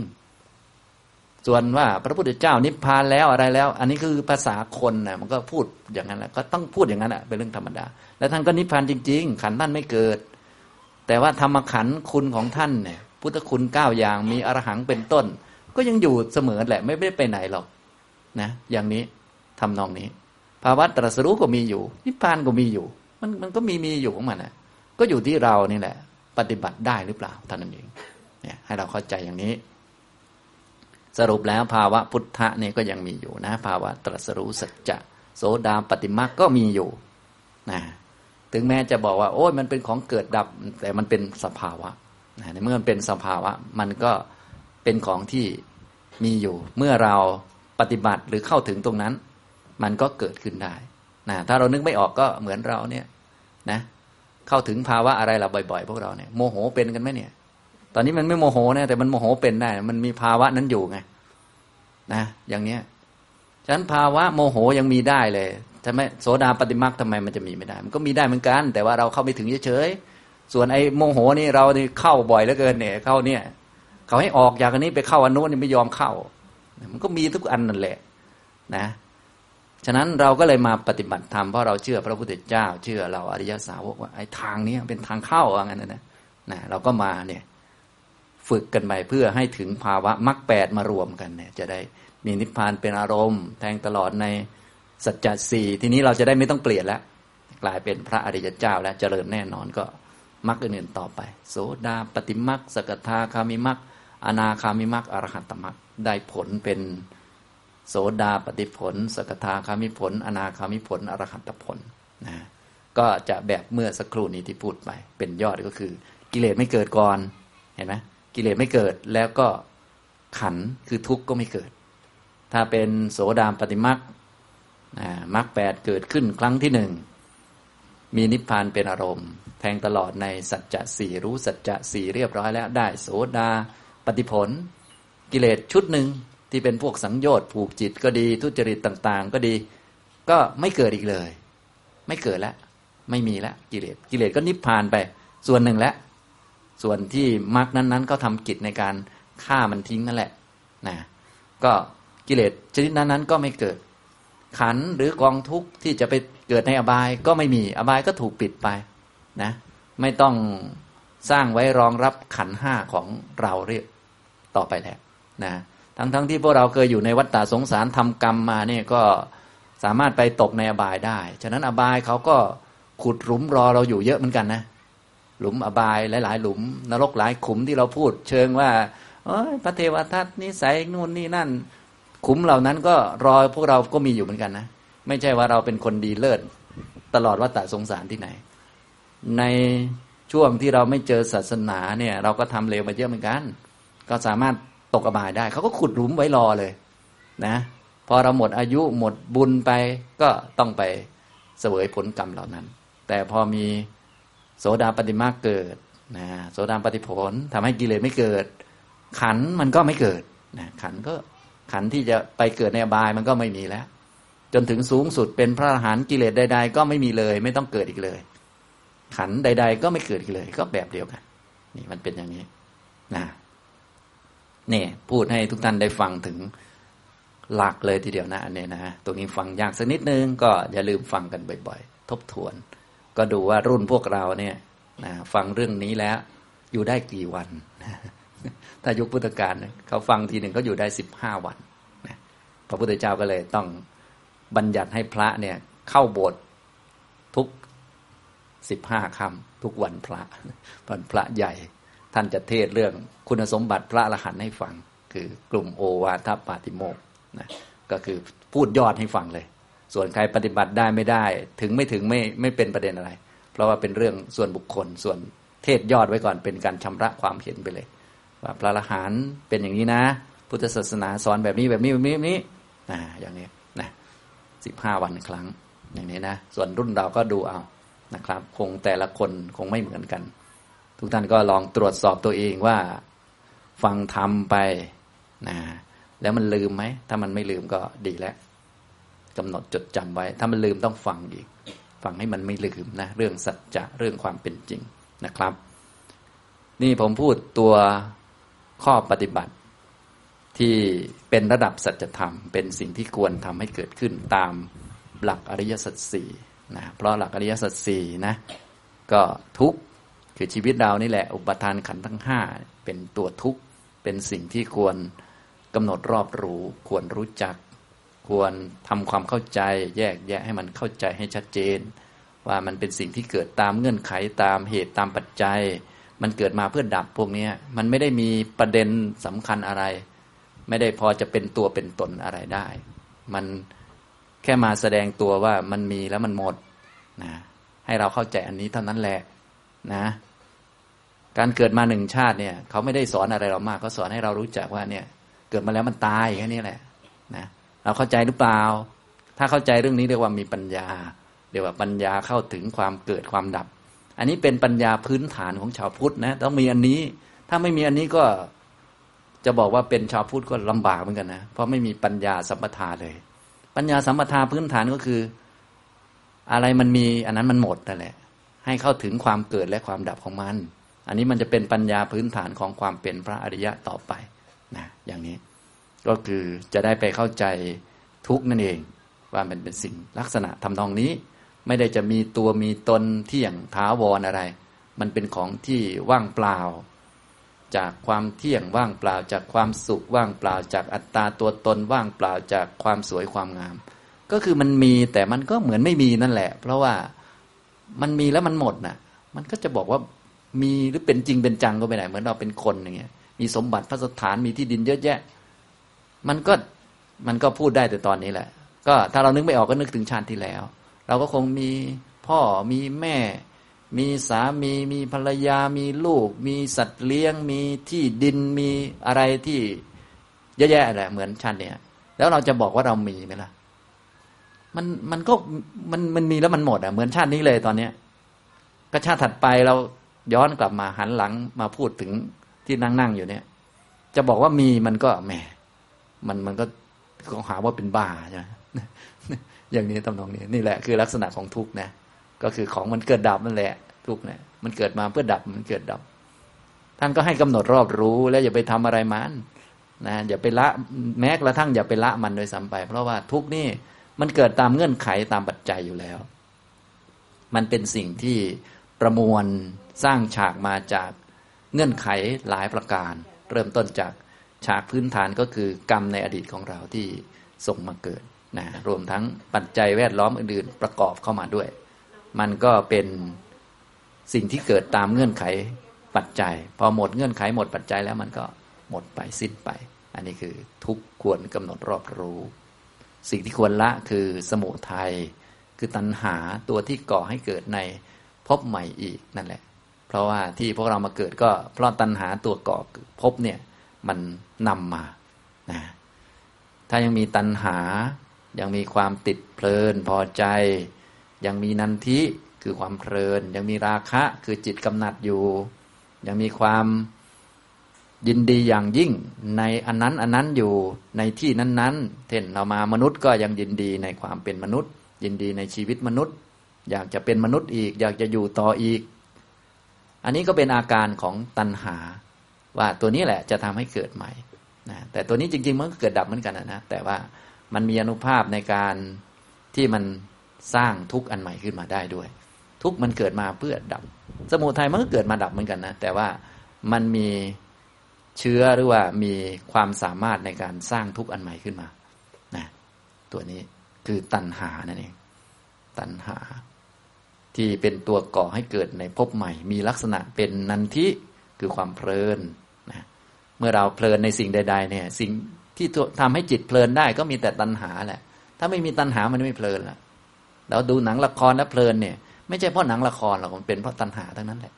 ๆ ส่วนว่าพระพุทธเจ้านิพพานแล้วอะไรแล้ว อันนี้คือภาษาคนนะมันก็พูดอย่างนั้นแหละก็ต้องพูดอย่างนั้นแหะเป็นเรื่องธรรมดา แล้วท่านก็นิพพานจริง ๆ ขันท่านไม่เกิด แต่ว่าธรรมขันคุณของท่านเนี่ย พุทธคุณเก้าอย่างมีอรหังเป็นต้น ก็ยังอยู่เสมอแหละไม่ได้ไปไหนหรอกนะ อย่างนี้ทำนองนี้ ภาวะตรัสรู้ก็มีอยู่ นิพพานก็มีอยู่ มันมันก็มีมีอยู่ของมันนะก็อยู่ที่เรานี่แหละ ปฏิบัติได้หรือเปล่าท่านนั้นเองเนี่ยให้เราเข้าใจอย่างนี้ สรุปแล้วภาวะพุทธะนี่ก็ยังมีอยู่นะ ภาวะตรัสรู้สัจจะโสดาปฏิมาก็มีอยู่นะถึงแม้จะบอกว่า โอ้ยมันเป็นของเกิดดับ แต่มันเป็นสภาวะนะในเมื่อมันเป็นสภาวะ มันก็เป็นของที่มีอยู่ เมื่อเราปฏิบัติหรือเข้าถึงตรงนั้น มันก็เกิดขึ้นได้นะถ้าเรานึกไม่ออกก็เหมือนเราเนี่ยนะเข้าถึงภาวะอะไรเราบ่อยๆ พวกเราเนี่ยโมโหเป็นกันไหมเนี่ย ตอนนี้มันไม่โมโหนะแต่มันโมโหเป็นได้ มันมีภาวะนั้นอยู่ไงนะอย่างเนี้ยฉะนั้นภาวะโมโหยังมีได้เลยทำไมโสดาปฏิมาทำไมมันจะมีไม่ได้ มันก็มีได้เหมือนกัน แต่ว่าเราเข้าไปถึงเฉยๆส่วนไอ้โมโหนี่เรานี่เข้าบ่อยเหลือเกินเนี่ยเข้าเนี่ยเขาให้ออกจากอันนี้ไปเข้าอันโน้นนี่ไม่ยอมเข้า มันก็มีทุกอันนั่นแหละ นะ ฉะนั้นเราก็เลยมาปฏิบัติธรรมเพราะเราเชื่อพระพุทธเจ้า เชื่อเราอริยสาวกว่าไอ้ทางนี้เป็นทางเข้าว่างั้นนะนะเราก็มาเนี่ยฝึกกันไปเพื่อให้ถึงภาวะมรรคแปดมารวมกันเนี่ย จะได้มีนิพพานเป็นอารมณ์ แทงตลอดในสัจจะสี่ทีนี้เราจะได้ไม่ต้องเปลี่ยนแล้ว กลายเป็นพระอริยเจ้า แล้วเจริญแน่นอนก็มรรคอื่นๆต่อไป โสดาปฏิมรรคสกทาคามิมรรคอนาคามิมรรคอรหัตตมรรคได้ผลเป็น โสดาปฏิผล สกทาคามิผล อนาคามิผล อรหัตผลนะก็จะแบบเมื่อสักครู่นี้ที่พูดไป เป็นยอดก็คือ กิเลสไม่เกิดก่อนเห็นไหมกิเลสไม่เกิดแล้วก็ขันคือทุกข์ก็ไม่เกิด ถ้าเป็นโสดาปฏิมักมรรคแปดเกิดขึ้นครั้งที่หนึ่งมีนิพพานเป็นอารมณ์ แทงตลอดในสัจจะสี่รู้สัจจะสี่เรียบร้อยแล้วได้โสดาปฏิผล กิเลสชุดหนึ่ง ที่เป็นพวกสังโยชน์ผูกจิตก็ดีทุจริตต่าง ๆ ก็ดี ก็ไม่เกิดอีกเลย ไม่เกิดแล้วไม่มีแล้วกิเลสกิเลสก็นิพพานไป ส่วนหนึ่งแล้วส่วนที่มรรคนั้นๆ ก็ทำกิจในการฆ่ามันทิ้งนั่นแหละนะก็กิเลสชนิดนั้นๆ ก็ไม่เกิด ขันหรือกองทุกข์ที่จะไปเกิดในอบายก็ไม่มีอบายก็ถูกปิดไปนะไม่ต้องสร้างไว้รองรับขันห้าของเราเรียกต่อไปแล้วนะ ทั้งๆทที่พวกเราเคยอยู่ในวัฏฏะสงสารทำกรรมมาเนี่ยก็สามารถไปตกในอบายได้ ฉะนั้นอบายเขาก็ขุดหลุมรอเราอยู่เยอะเหมือนกันนะ หลุมอบายหลายๆ หลุม นรกหลายขุมที่เราพูด เชิงว่าพระเทวทัตนิสัยนู่นนี่นั่น ขุมเหล่านั้นก็รอพวกเราก็มีอยู่เหมือนกันนะ ไม่ใช่ว่าเราเป็นคนดีเลิศตลอดวัฏฏะสงสารที่ไหน ในช่วงที่เราไม่เจอศาสนาเนี่ย เราก็ทำเลวมาเยอะเหมือนกัน ก็สามารถ ตกอบายได้ เขาก็ขุดหลุมไว้รอเลยนะ พอเราหมดอายุหมดบุญไปก็ต้องไปเสวยผลกรรมเหล่านั้น แต่พอมีโสดาปฏิมาเกิดนะโสดาปฏิผลทำให้กิเลสไม่เกิด ขันมันก็ไม่เกิดนะขันก็ขันที่จะไปเกิดในอบายมันก็ไม่มีแล้ว จนถึงสูงสุดเป็นพระอรหันต์กิเลสใด ๆ ก็ไม่มีเลย ไม่ต้องเกิดอีกเลย ขันใด ๆ ก็ไม่เกิดอีกเลย ก็แบบเดียวกัน นี่มันเป็นอย่างนี้นะ เนี่ยพูดให้ทุกท่านได้ฟังถึงหลักเลยทีเดียวนะอันนี้นะตรงนี้ฟังยากสักนิดนึงก็อย่าลืมฟังกันบ่อยๆ ทบทวน ก็ดูว่ารุ่นพวกเราเนี่ยนะฟังเรื่องนี้แล้ว อยู่ได้กี่วัน ถ้ายุคพุทธกาลเขาฟังทีหนึ่งเขาอยู่ได้สิบห้าวันนะพระพุทธเจ้าก็เลยต้องบัญญัติให้พระเนี่ยเข้าโบสถ์ทุกสิบห้าคำทุกวันพระวันพระใหญ่ ท่านจะเทศเรื่องคุณสมบัติพระอรหันต์ให้ฟัง คือกลุ่มโอวาทปาติโมกนะก็คือพูดยอดให้ฟังเลย ส่วนใครปฏิบัติได้ไม่ได้ ถึงไม่ถึงไม่ไม่เป็นประเด็นอะไร เพราะว่าเป็นเรื่องส่วนบุคคล ส่วนเทศยอดไว้ก่อนเป็นการชำระความเห็นไปเลย ว่าพระอรหันต์เป็นอย่างนี้นะ พุทธศาสนาสอนแบบนี้แบบนี้แบบนี้แบบนี้นะอย่างนี้นะสิบห้าวันครั้งอย่างนี้นะ ส่วนรุ่นเราก็ดูเอานะครับ คงแต่ละคนคงไม่เหมือนกัน ทุกท่านก็ลองตรวจสอบตัวเองว่า ฟังทำไปนะแล้วมันลืมไหม ถ้ามันไม่ลืมก็ดีแล้วกำหนดจดจำไว้ ถ้ามันลืมต้องฟังอีก ฟังให้มันไม่ลืมนะ เรื่องสัจจะเรื่องความเป็นจริงนะครับ นี่ผมพูดตัวข้อปฏิบัติ ที่เป็นระดับสัจธรรม เป็นสิ่งที่ควรทำให้เกิดขึ้นตามหลักอริยสัจสี่นะเพราะหลักอริยสัจสี่นะ ก็ทุก คือชีวิตเรานี่แหละ อุปทานขันทั้งห้าเป็นตัวทุกข์เป็นสิ่งที่ควรกำหนดรอบรู้ ควรรู้จัก ควรทำความเข้าใจ แยกแยะให้มันเข้าใจให้ชัดเจน ว่ามันเป็นสิ่งที่เกิดตามเงื่อนไขตามเหตุตามปัจจัย มันเกิดมาเพื่อดับพวกนี้มันไม่ได้มีประเด็นสำคัญอะไร ไม่ได้พอจะเป็นตัวเป็นตนอะไรได้ มันแค่มาแสดงตัวว่ามันมีแล้วมันหมดนะให้เราเข้าใจอันนี้เท่านั้นแหละนะ การเกิดมาหนึ่งชาติเนี่ยเขาไม่ได้สอนอะไรเรามากเขาสอนให้เรารู้จักว่าเนี่ย เกิดมาแล้วมันตายแค่นี้แหละนะเราเข้าใจหรือเปล่า ถ้าเข้าใจเรื่องนี้เรียกว่ามีปัญญาเรียกว่าปัญญาเข้าถึงความเกิดความดับ อันนี้เป็นปัญญาพื้นฐานของชาวพุทธนะต้องมีอันนี้ ถ้าไม่มีอันนี้ก็จะบอกว่าเป็นชาวพุทธก็ลำบากเหมือนกันนะเพราะไม่มีปัญญาสัมปทาเลย ปัญญาสัมปทาพื้นฐานก็คือ อะไรมันมีอันนั้นมันหมดนั่นแหละ ให้เข้าถึงความเกิดและความดับของมัน อันนี้มันจะเป็นปัญญาพื้นฐานของความเป็นพระอริยะต่อไปนะอย่างนี้ก็คือจะได้ไปเข้าใจทุกนั่นเอง ว่ามันเป็นสิ่งลักษณะทำนองนี้ ไม่ได้จะมีตัวมีตนเที่ยงท้าวรออะไร มันเป็นของที่ว่างเปล่า จากความเที่ยงว่างเปล่า จากความสุขว่างเปล่า จากอัตตาตัวตนว่างเปล่าจากความสวยความงาม ก็คือมันมีแต่มันก็เหมือนไม่มีนั่นแหละ เพราะว่ามันมีแล้วมันหมดน่ะ มันก็จะบอกว่า มีหรือเป็นจริงเป็นจังก็ไม่ได้เหมือนเราเป็นคนอย่างเงี้ยมีสมบัติพระสถานมีที่ดินเยอะแยะ มันก็มันก็พูดได้แต่ตอนนี้แหละ ก็ถ้าเรานึกไม่ออกก็นึกถึงชาติที่แล้ว เราก็คงมีพ่อมีแม่ มีสามีมีภรรยามีลูก มีสัตว์เลี้ยง มีที่ดินมีอะไรที่เยอะแยะแหละเหมือนชาติเนี้ยแล้วเราจะบอกว่าเรามีไหมล่ะมันมันก็มันมันมีแล้วมันหมดอะเหมือนชาตินี้เลยตอนเนี้ยก็ชาติถัดไปเรา ย้อนกลับมาหันหลังมาพูดถึงที่นั่งนั่งอยู่เนี่ย จะบอกว่ามีมันก็แหมมันมันก็ก็หาว่าเป็นบ้าใช่ไหมอย่างนี้ตำนองนี้นี่แหละคือลักษณะของทุกข์นะก็คือของมันเกิดดับนั่นแหละ ทุกข์เนี่ยมันเกิดมาเพื่อดับมันเกิดดับ ท่านก็ให้กำหนดรอบรู้แล้วอย่าไปทำอะไรมันนะอย่าไปละแม้กระทั่งอย่าไปละมันโดยซ้ำไป เพราะว่าทุกนี่มันเกิดตามเงื่อนไขตามปัจจัยอยู่แล้ว มันเป็นสิ่งที่ประมวล สร้างฉากมาจากเงื่อนไขหลายประการ เริ่มต้นจากฉากพื้นฐานก็คือกรรมในอดีตของเราที่ส่งมาเกิดนะรวมทั้งปัจจัยแวดล้อมอื่นๆประกอบเข้ามาด้วย มันก็เป็นสิ่งที่เกิดตามเงื่อนไขปัจจัย พอหมดเงื่อนไขหมดปัจจัยแล้วมันก็หมดไปสิ้นไป อันนี้คือทุกควรกำหนดรอบรู้ สิ่งที่ควรละคือสมุทัยคือตัณหาตัวที่ก่อให้เกิดในพบใหม่อีกนั่นแหละ เพราะว่าที่พวกเรามาเกิดก็เพราะตัณหาตัวก่อพบเนี่ยมันนำมานะถ้ายังมีตัณหา ยังมีความติดเพลินพอใจ ยังมีนันทิคือความเพลิน ยังมีราคะคือจิตกำหนัดอยู่ ยังมีความยินดีอย่างยิ่งในอันนั้นอันนั้นอยู่ในที่นั้นๆเช่นเรามามนุษย์ก็ยังยินดีในความเป็นมนุษย์ ยินดีในชีวิตมนุษย์ อยากจะเป็นมนุษย์อีก อยากจะอยู่ต่ออีก อันนี้ก็เป็นอาการของตัณหา ว่าตัวนี้แหละจะทำให้เกิดใหม่นะแต่ตัวนี้จริงๆมันก็เกิดดับเหมือนกันนะแต่ว่ามันมีอนุภาพในการที่มันสร้างทุกข์อันใหม่ขึ้นมาได้ด้วย ทุกข์มันเกิดมาเพื่อดับ สมุทัยมันก็เกิดมาดับเหมือนกันนะแต่ว่ามันมีเชื้อหรือว่ามีความสามารถในการสร้างทุกข์อันใหม่ขึ้นมานะตัวนี้คือตัณหานั่นเองตัณหา ที่เป็นตัวก่อให้เกิดในภพใหม่ มีลักษณะเป็นนันทิคือความเพลินนะเมื่อเราเพลินในสิ่งใด ๆ เนี่ย สิ่งที่ทำให้จิตเพลินได้ก็มีแต่ตัณหาแหละ ถ้าไม่มีตัณหามันไม่เพลินละเราดูหนังละครแล้วเพลินเนี่ย ไม่ใช่เพราะหนังละครหรอกมันเป็นเพราะตัณหาทั้งนั้นแหละ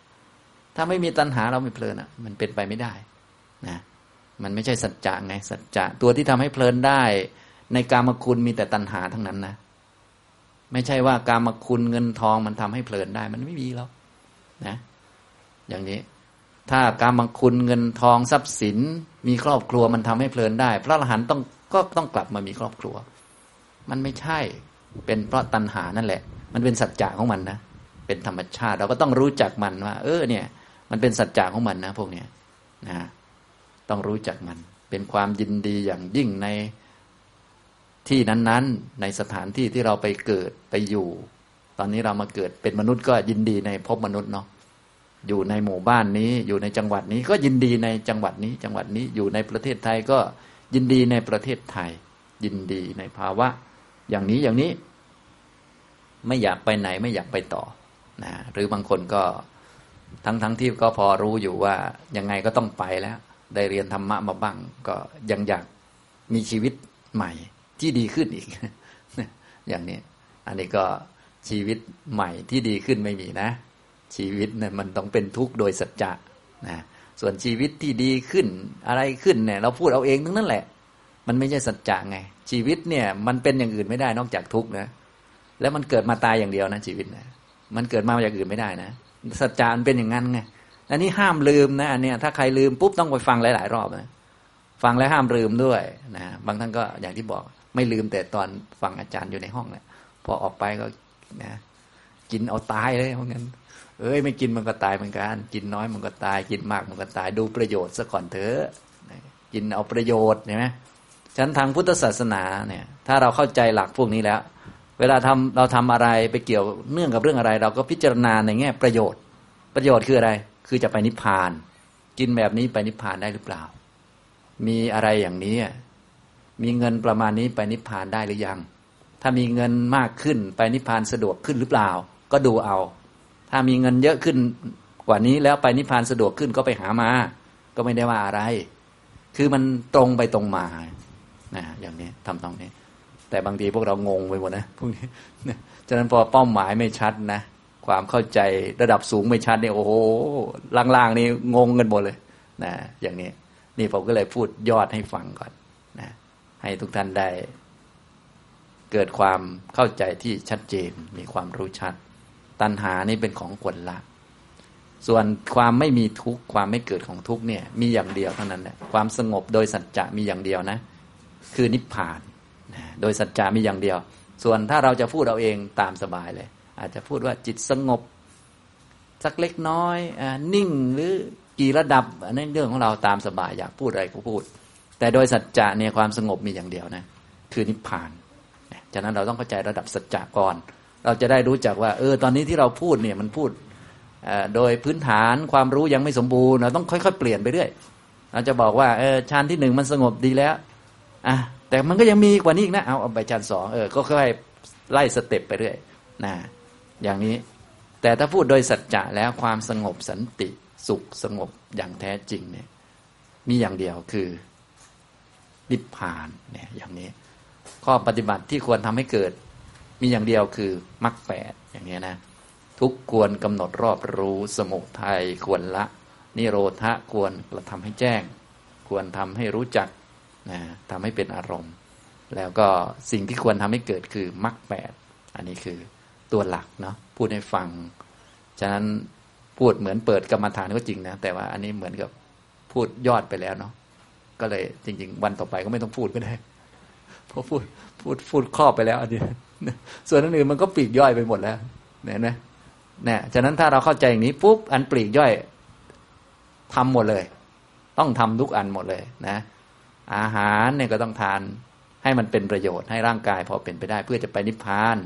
ถ้าไม่มีตัณหาเราไม่เพลินอะ มันเป็นไปไม่ได้นะมันไม่ใช่สัจจะไงสัจจะตัวที่ทำให้เพลินได้ ในกามคุณมีแต่ตัณหาทั้งนั้นนะ ไม่ใช่ว่าการมาคุณเงินทองมันทำให้เพลินได้ มันไม่มีแล้วนะ อย่างนี้ ถ้าการมาคุณเงินทองทรัพย์สิน มีครอบครัวมันทำให้เพลินได้ พระอรหันต์ต้องก็ต้องกลับมามีครอบครัว มันไม่ใช่ เป็นเพราะตัณหานั่นแหละ มันเป็นสัจจะของมันนะเป็นธรรมชาติ เราก็ต้องรู้จักมันว่า เออ เนี่ย มันเป็นสัจจะของมันนะ พวกเนี้ยนะ ต้องรู้จักมัน เป็นความยินดีอย่างยิ่งใน ที่นั้นๆ ในสถานที่ที่เราไปเกิดไปอยู่ ตอนนี้เรามาเกิดเป็นมนุษย์ก็ยินดีในภพมนุษย์เนาะอยู่ในหมู่บ้านนี้อยู่ในจังหวัดนี้ก็ยินดีในจังหวัดนี้ จังหวัดนี้อยู่ในประเทศไทยก็ยินดีในประเทศไทย ยินดีในภาวะ อย่างนี้อย่างนี้ ไม่อยากไปไหนไม่อยากไปต่อนะหรือบางคนก็ทั้งทั้งที่ก็พอรู้อยู่ว่ายังไงก็ต้องไปแล้ว ได้เรียนธรรมะมาบ้าง ก็ยังอยากมีชีวิตใหม่ ที่ดีขึ้นอีก อย่างนี้ อันนี้ก็ชีวิตใหม่ที่ดีขึ้นไม่มีนะ ชีวิตเนี่ยมันต้องเป็นทุกข์โดยสัจจะนะส่วนชีวิตที่ดีขึ้นอะไรขึ้นเนี่ยเราพูดเอาเองทั้งนั้นแหละ มันไม่ใช่สัจจะไง ชีวิตเนี่ยมันเป็นอย่างอื่นไม่ได้นอกจากทุกข์นะแล้วมันเกิดมาตายอย่างเดียวนะชีวิตนะมันเกิดมาอย่างอื่นไม่ได้นะสัจจะมันเป็นอย่างนั้นไงอันนี้ห้ามลืมนะอันเนี้ยถ้าใครลืมปุ๊บต้องไปฟังหลาย ๆ รอบนะฟังแล้วห้ามลืมด้วยนะบางท่านก็อย่างที่บอก ไม่ลืมแต่ตอนฟังอาจารย์อยู่ในห้องแหละพอออกไปก็นะกินเอาตายเลยเพราะงั้น เอ้ยไม่กินมันก็ตายเหมือนกัน กินน้อยมันก็ตาย กินมากมันก็ตาย ดูประโยชน์ซะก่อนเถอะกินเอาประโยชน์เห็นไหมฉันทางพุทธศาสนาเนี่ย ถ้าเราเข้าใจหลักพวกนี้แล้ว เวลาทำเราทำอะไรไปเกี่ยวเนื่องกับเรื่องอะไร เราก็พิจารณาในแง่ประโยชน์ ประโยชน์คืออะไร คือจะไปนิพพาน กินแบบนี้ไปนิพพานได้หรือเปล่า มีอะไรอย่างนี้ มีเงินประมาณนี้ไปนิพพานได้หรือยัง ถ้ามีเงินมากขึ้นไปนิพพานสะดวกขึ้นหรือเปล่า ก็ดูเอา ถ้ามีเงินเยอะขึ้นกว่านี้แล้วไปนิพพานสะดวกขึ้นก็ไปหามา ก็ไม่ได้ว่าอะไร คือมันตรงไปตรงมานะอย่างนี้ทำตรงนี้ แต่บางทีพวกเรางงไปหมดนะพวกนี้ฉะนั้นพอเป้าหมายไม่ชัดนะความเข้าใจระดับสูงไม่ชัดเนี่ยโอ้โหล่างๆนี่งงกันหมดเลยนะอย่างนี้นี่ผมก็เลยพูดยอดให้ฟังก่อน ให้ทุกท่านได้ เกิดความเข้าใจที่ชัดเจนมีความรู้ชัด ตัณหานี่เป็นของคนละ ส่วนความไม่มีทุกข์ความไม่เกิดของทุกข์เนี่ย มีอย่างเดียวเท่านั้นแหละความสงบโดยสัจจะมีอย่างเดียวนะ คือนิพพานนะโดยสัจจะมีอย่างเดียว ส่วนถ้าเราจะพูดเอาเองตามสบายเลย อาจจะพูดว่าจิตสงบ สักเล็กน้อยอนิ่งหรือกี่ระดับอันนี้เรื่องของเราตามสบายอยากพูดอะไรก็พูด แต่โดยสัจจะเนี่ยความสงบมีอย่างเดียวนะคือนิพพานจากนั้นเราต้องเข้าใจระดับสัจจะก่อน เราจะได้รู้จักว่า เออ ตอนนี้ที่เราพูดเนี่ยมันพูดโดยพื้นฐานความรู้ยังไม่สมบูรณ์เราต้องค่อยๆ เปลี่ยนไปเรื่อยเราจะบอกว่าเออชั้นที่หนึ่งมันสงบดีแล้วอะแต่มันก็ยังมีกว่านี้อีกนะเอาเอาไปชั้นสองเออก็ค่อยไล่สเต็ปไปเรื่อยนะอย่างนี้ แต่ถ้าพูดโดยสัจจะแล้วความสงบสันติสุขสงบอย่างแท้จริงเนี่ยมีอย่างเดียวคือ นิพพานเนี่ยอย่างนี้ ข้อปฏิบัติที่ควรทำให้เกิด มีอย่างเดียวคือมรรคแปดอย่างนี้นะ ทุกควรกำหนดรอบรู้สมุทัยควรละ นิโรธะควรกระทำให้แจ้ง ควรทำให้รู้จักนะทำให้เป็นอารมณ์ แล้วก็สิ่งที่ควรทำให้เกิดคือมรรคแปดอันนี้คือตัวหลักเนาะพูดให้ฟัง ฉะนั้นพูดเหมือนเปิดกรรมฐานก็จริงนะ แต่ว่าอันนี้เหมือนกับพูดยอดไปแล้วเนาะ ก็เลย จริง ๆ วันต่อไปก็ไม่ต้องพูดก็ได้เพราะพูดพูดพูดครอบไปแล้ว อันนี้ส่วนอื่นมันก็ปลีกย่อยไปหมดแล้วเห็นไหมเนี่ยฉะนั้นถ้าเราเข้าใจอย่างนี้ปุ๊บอันปลีกย่อยทำหมดเลย ต้องทำทุกอันหมดเลยนะ อาหารเนี่ยก็ต้องทานให้มันเป็นประโยชน์ให้ร่างกายพอเป็นไปได้ เพื่อจะไปนิพพาน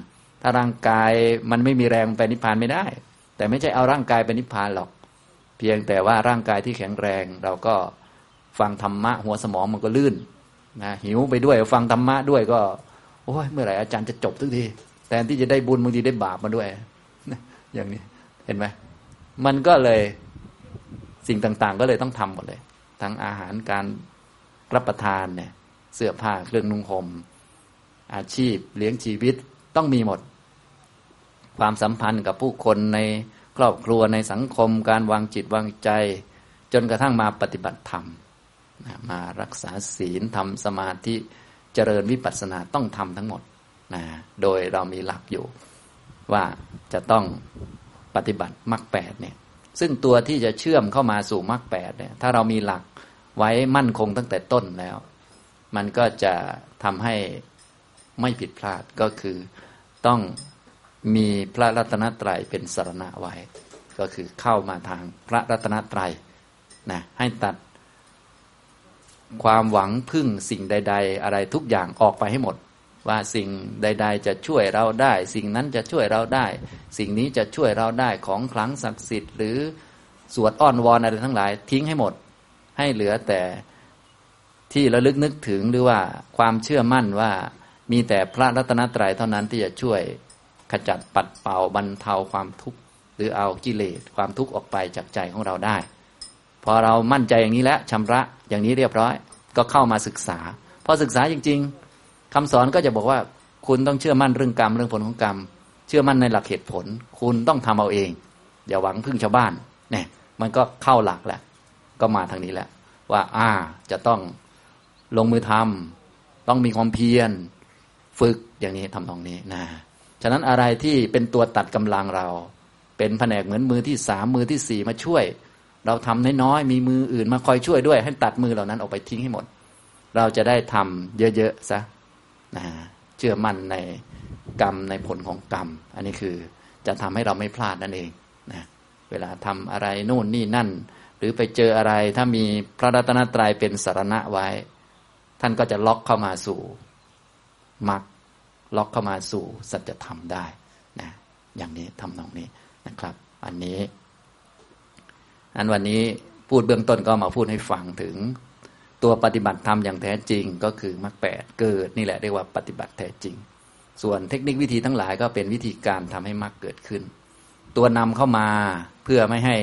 ถ้าร่างกายมันไม่มีแรงไปนิพพานไม่ได้ แต่ไม่ใช่เอาร่างกายไปนิพพานหรอก เพียงแต่ว่าร่างกายที่แข็งแรงเราก็ ฟังธรรมะ หัวสมองมันก็ลื่นนะหิวไปด้วยฟังธรรมะด้วยก็โอ้ยเมื่อไหร่อาจารย์จะจบทุกทีแทนที่จะได้บุญบางทีได้บาปมาด้วยอย่างนี้เห็นไหมมันก็เลยสิ่งต่างๆ ก็เลยต้องทำหมดเลย ทั้งอาหารการรับประทานเนี่ยเสื้อผ้าเครื่องนุ่งห่มอาชีพเลี้ยงชีวิตต้องมีหมด ความสัมพันธ์กับผู้คนในครอบครัวในสังคม การวางจิตวางใจ จนกระทั่งมาปฏิบัติธรรม มารักษาศีลทำสมาธิเจริญวิปัสสนาต้องทำทั้งหมดนะโดยเรามีหลักอยู่ ว่าจะต้องปฏิบัติมรรคแปดเนี่ยซึ่งตัวที่จะเชื่อมเข้ามาสู่มรรคแปดเนี่ยถ้าเรามีหลักไว้มั่นคงตั้งแต่ต้นแล้ว มันก็จะทำให้ไม่ผิดพลาดก็คือต้องมีพระรัตนตรัยเป็นสารณะไว้ ก็คือเข้ามาทางพระรัตนตรัยนะให้ตัด ความหวังพึ่งสิ่งใด ๆ อะไรทุกอย่างออกไปให้หมด ว่าสิ่งใด ๆ จะช่วยเราได้ สิ่งนั้นจะช่วยเราได้ สิ่งนี้จะช่วยเราได้ของคลังศักดิ์สิทธิ์หรือสวดอ้อนวอนอะไรทั้งหลาย ทิ้งให้หมด ให้เหลือแต่ที่ระลึกนึกถึงหรือว่าความเชื่อมั่นว่ามีแต่พระรัตนตรัยเท่านั้นที่จะช่วยขจัดปัดเป่าบรรเทาความทุกข์หรือเอากิเลสความทุกข์ออกไปจากใจของเราได้ พอเรามั่นใจอย่างนี้แล้วชำระอย่างนี้เรียบร้อย ก็เข้ามาศึกษา พอศึกษาจริง ๆคำสอนก็จะบอกว่า คุณต้องเชื่อมั่นเรื่องกรรมเรื่องผลของกรรม เชื่อมั่นในหลักเหตุผล คุณต้องทำเอาเองอย่าหวังพึ่งชาวบ้านเนี่ยมันก็เข้าหลักแหละก็มาทางนี้แหละว่าอ่าจะต้องลงมือทำต้องมีความเพียร ฝึกอย่างนี้ทำตรงนี้นะฉะนั้นอะไรที่เป็นตัวตัดกำลังเรา เป็นแผนกเหมือนมือที่สามมือที่สี่มาช่วย เราทำน้อยๆมีมืออื่นมาคอยช่วยด้วย ให้ตัดมือเหล่านั้นออกไปทิ้งให้หมด เราจะได้ทำเยอะๆซะนะเชื่อมั่นในกรรมในผลของกรรม อันนี้คือจะทำให้เราไม่พลาดนั่นเองนะเวลาทำอะไรนู่นนี่นั่น หรือไปเจออะไรถ้ามีพระรัตนตรัยเป็นสารณะไว้ ท่านก็จะล็อกเข้ามาสู่มรรคล็อกเข้ามาสู่สัจธรรมได้นะอย่างนี้ทำนองนี้นะครับ อันนี้ อันวันนี้พูดเบื้องต้นก็มาพูดให้ฟังถึง ตัวปฏิบัติธรรมอย่างแท้จริงก็คือมรรคแปดเกิดนี่แหละเรียกว่าปฏิบัติแท้จริง ส่วนเทคนิควิธีทั้งหลายก็เป็นวิธีการทำให้มรรคเกิดขึ้น ตัวนำเข้ามาเพื่อไม่ให้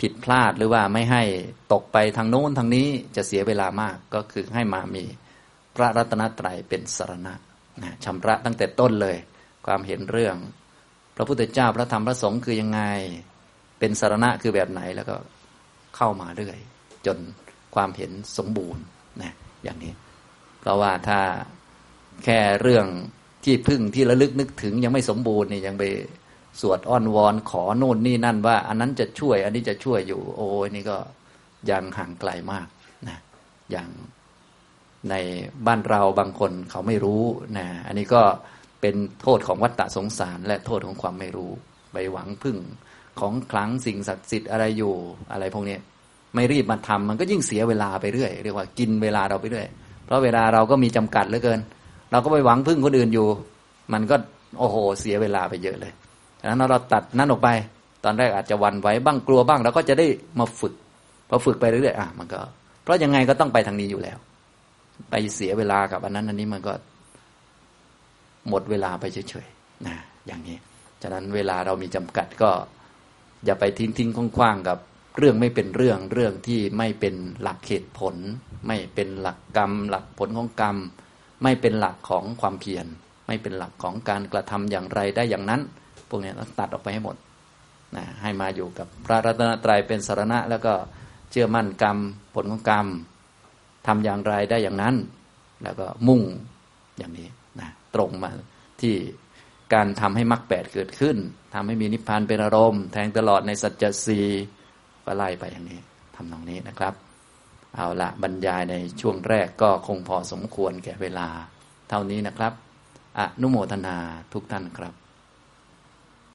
ผิดพลาดหรือว่าไม่ให้ตกไปทางโน้นทางนี้จะเสียเวลามากก็คือให้มามีพระรัตนตรัยเป็นสารณะนะชำระตั้งแต่ต้นเลย ความเห็นเรื่อง พระพุทธเจ้าพระธรรมพระสงฆ์คือยังไง เป็นสารณะคือแบบไหนแล้วก็เข้ามาเรื่อย จนความเห็นสมบูรณ์นะอย่างนี้ เพราะว่าถ้าแค่เรื่องที่พึ่งที่ระลึกนึกถึงยังไม่สมบูรณ์นี่ยังไปสวดอ้อนวอนขอโน่นนี่นั่นว่า อันนั้นจะช่วย อันนี้จะช่วยอยู่ โอ้ยนี่ก็ยังห่างไกลมากนะอย่างในบ้านเราบางคนเขาไม่รู้นะอันนี้ก็เป็นโทษของวัฏฏะสงสาร และโทษของความไม่รู้ ไปหวังพึ่ง ของคลังสิ่งศักดิ์สิทธิ์อะไรอยู่อะไรพวกนี้ไม่รีบมาทำมันก็ยิ่งเสียเวลาไปเรื่อยเรียกว่ากินเวลาเราไปเรื่อยเพราะเวลาเราก็มีจำกัดเหลือเกิน เราก็ไปหวังพึ่งคนอื่นอยู่ มันก็โอ้โหเสียเวลาไปเยอะเลยดังนั้นเราตัดนั่นออกไป ตอนแรกอาจจะวันไว้บ้างกลัวบ้างเราก็จะได้มาฝึกพอฝึกไปเรื่อยๆอะมันก็ เพราะยังไงก็ต้องไปทางนี้อยู่แล้ว ไปเสียเวลากับอันนั้นอันนี้มันก็ หมดเวลาไปเฉยๆนะอย่างนี้ฉะนั้นเวลาเรามีจำกัดก็ อย่าไปทิ้งทิ้งคว้างๆกับเรื่องไม่เป็นเรื่องเรื่องที่ไม่เป็นหลักเหตุผล ไม่เป็นหลักกรรม หลักผลของกรรม ไม่เป็นหลักของความเพียรไม่เป็นหลักของการกระทำอย่างไรได้อย่างนั้น พวกนี้ต้องตัดออกไปให้หมดนะให้มาอยู่กับพระรัตนตรัยเป็นสารณะ แล้วก็เชื่อมั่นกรรมผลของกรรมทำอย่างไรได้อย่างนั้น แล้วก็มุ่งอย่างนี้นะตรงมาที่ การทำให้มรรคแปดเกิดขึ้นทำให้มีนิพพานเป็นอารมณ์ แทงตลอดในสัจจสีก็ไล่ไปอย่างนี้ทำตรงนี้นะครับ เอาละบรรยายในช่วงแรกก็คงพอสมควรแก่เวลา เท่านี้นะครับ อนุโมทนาทุกท่านครับ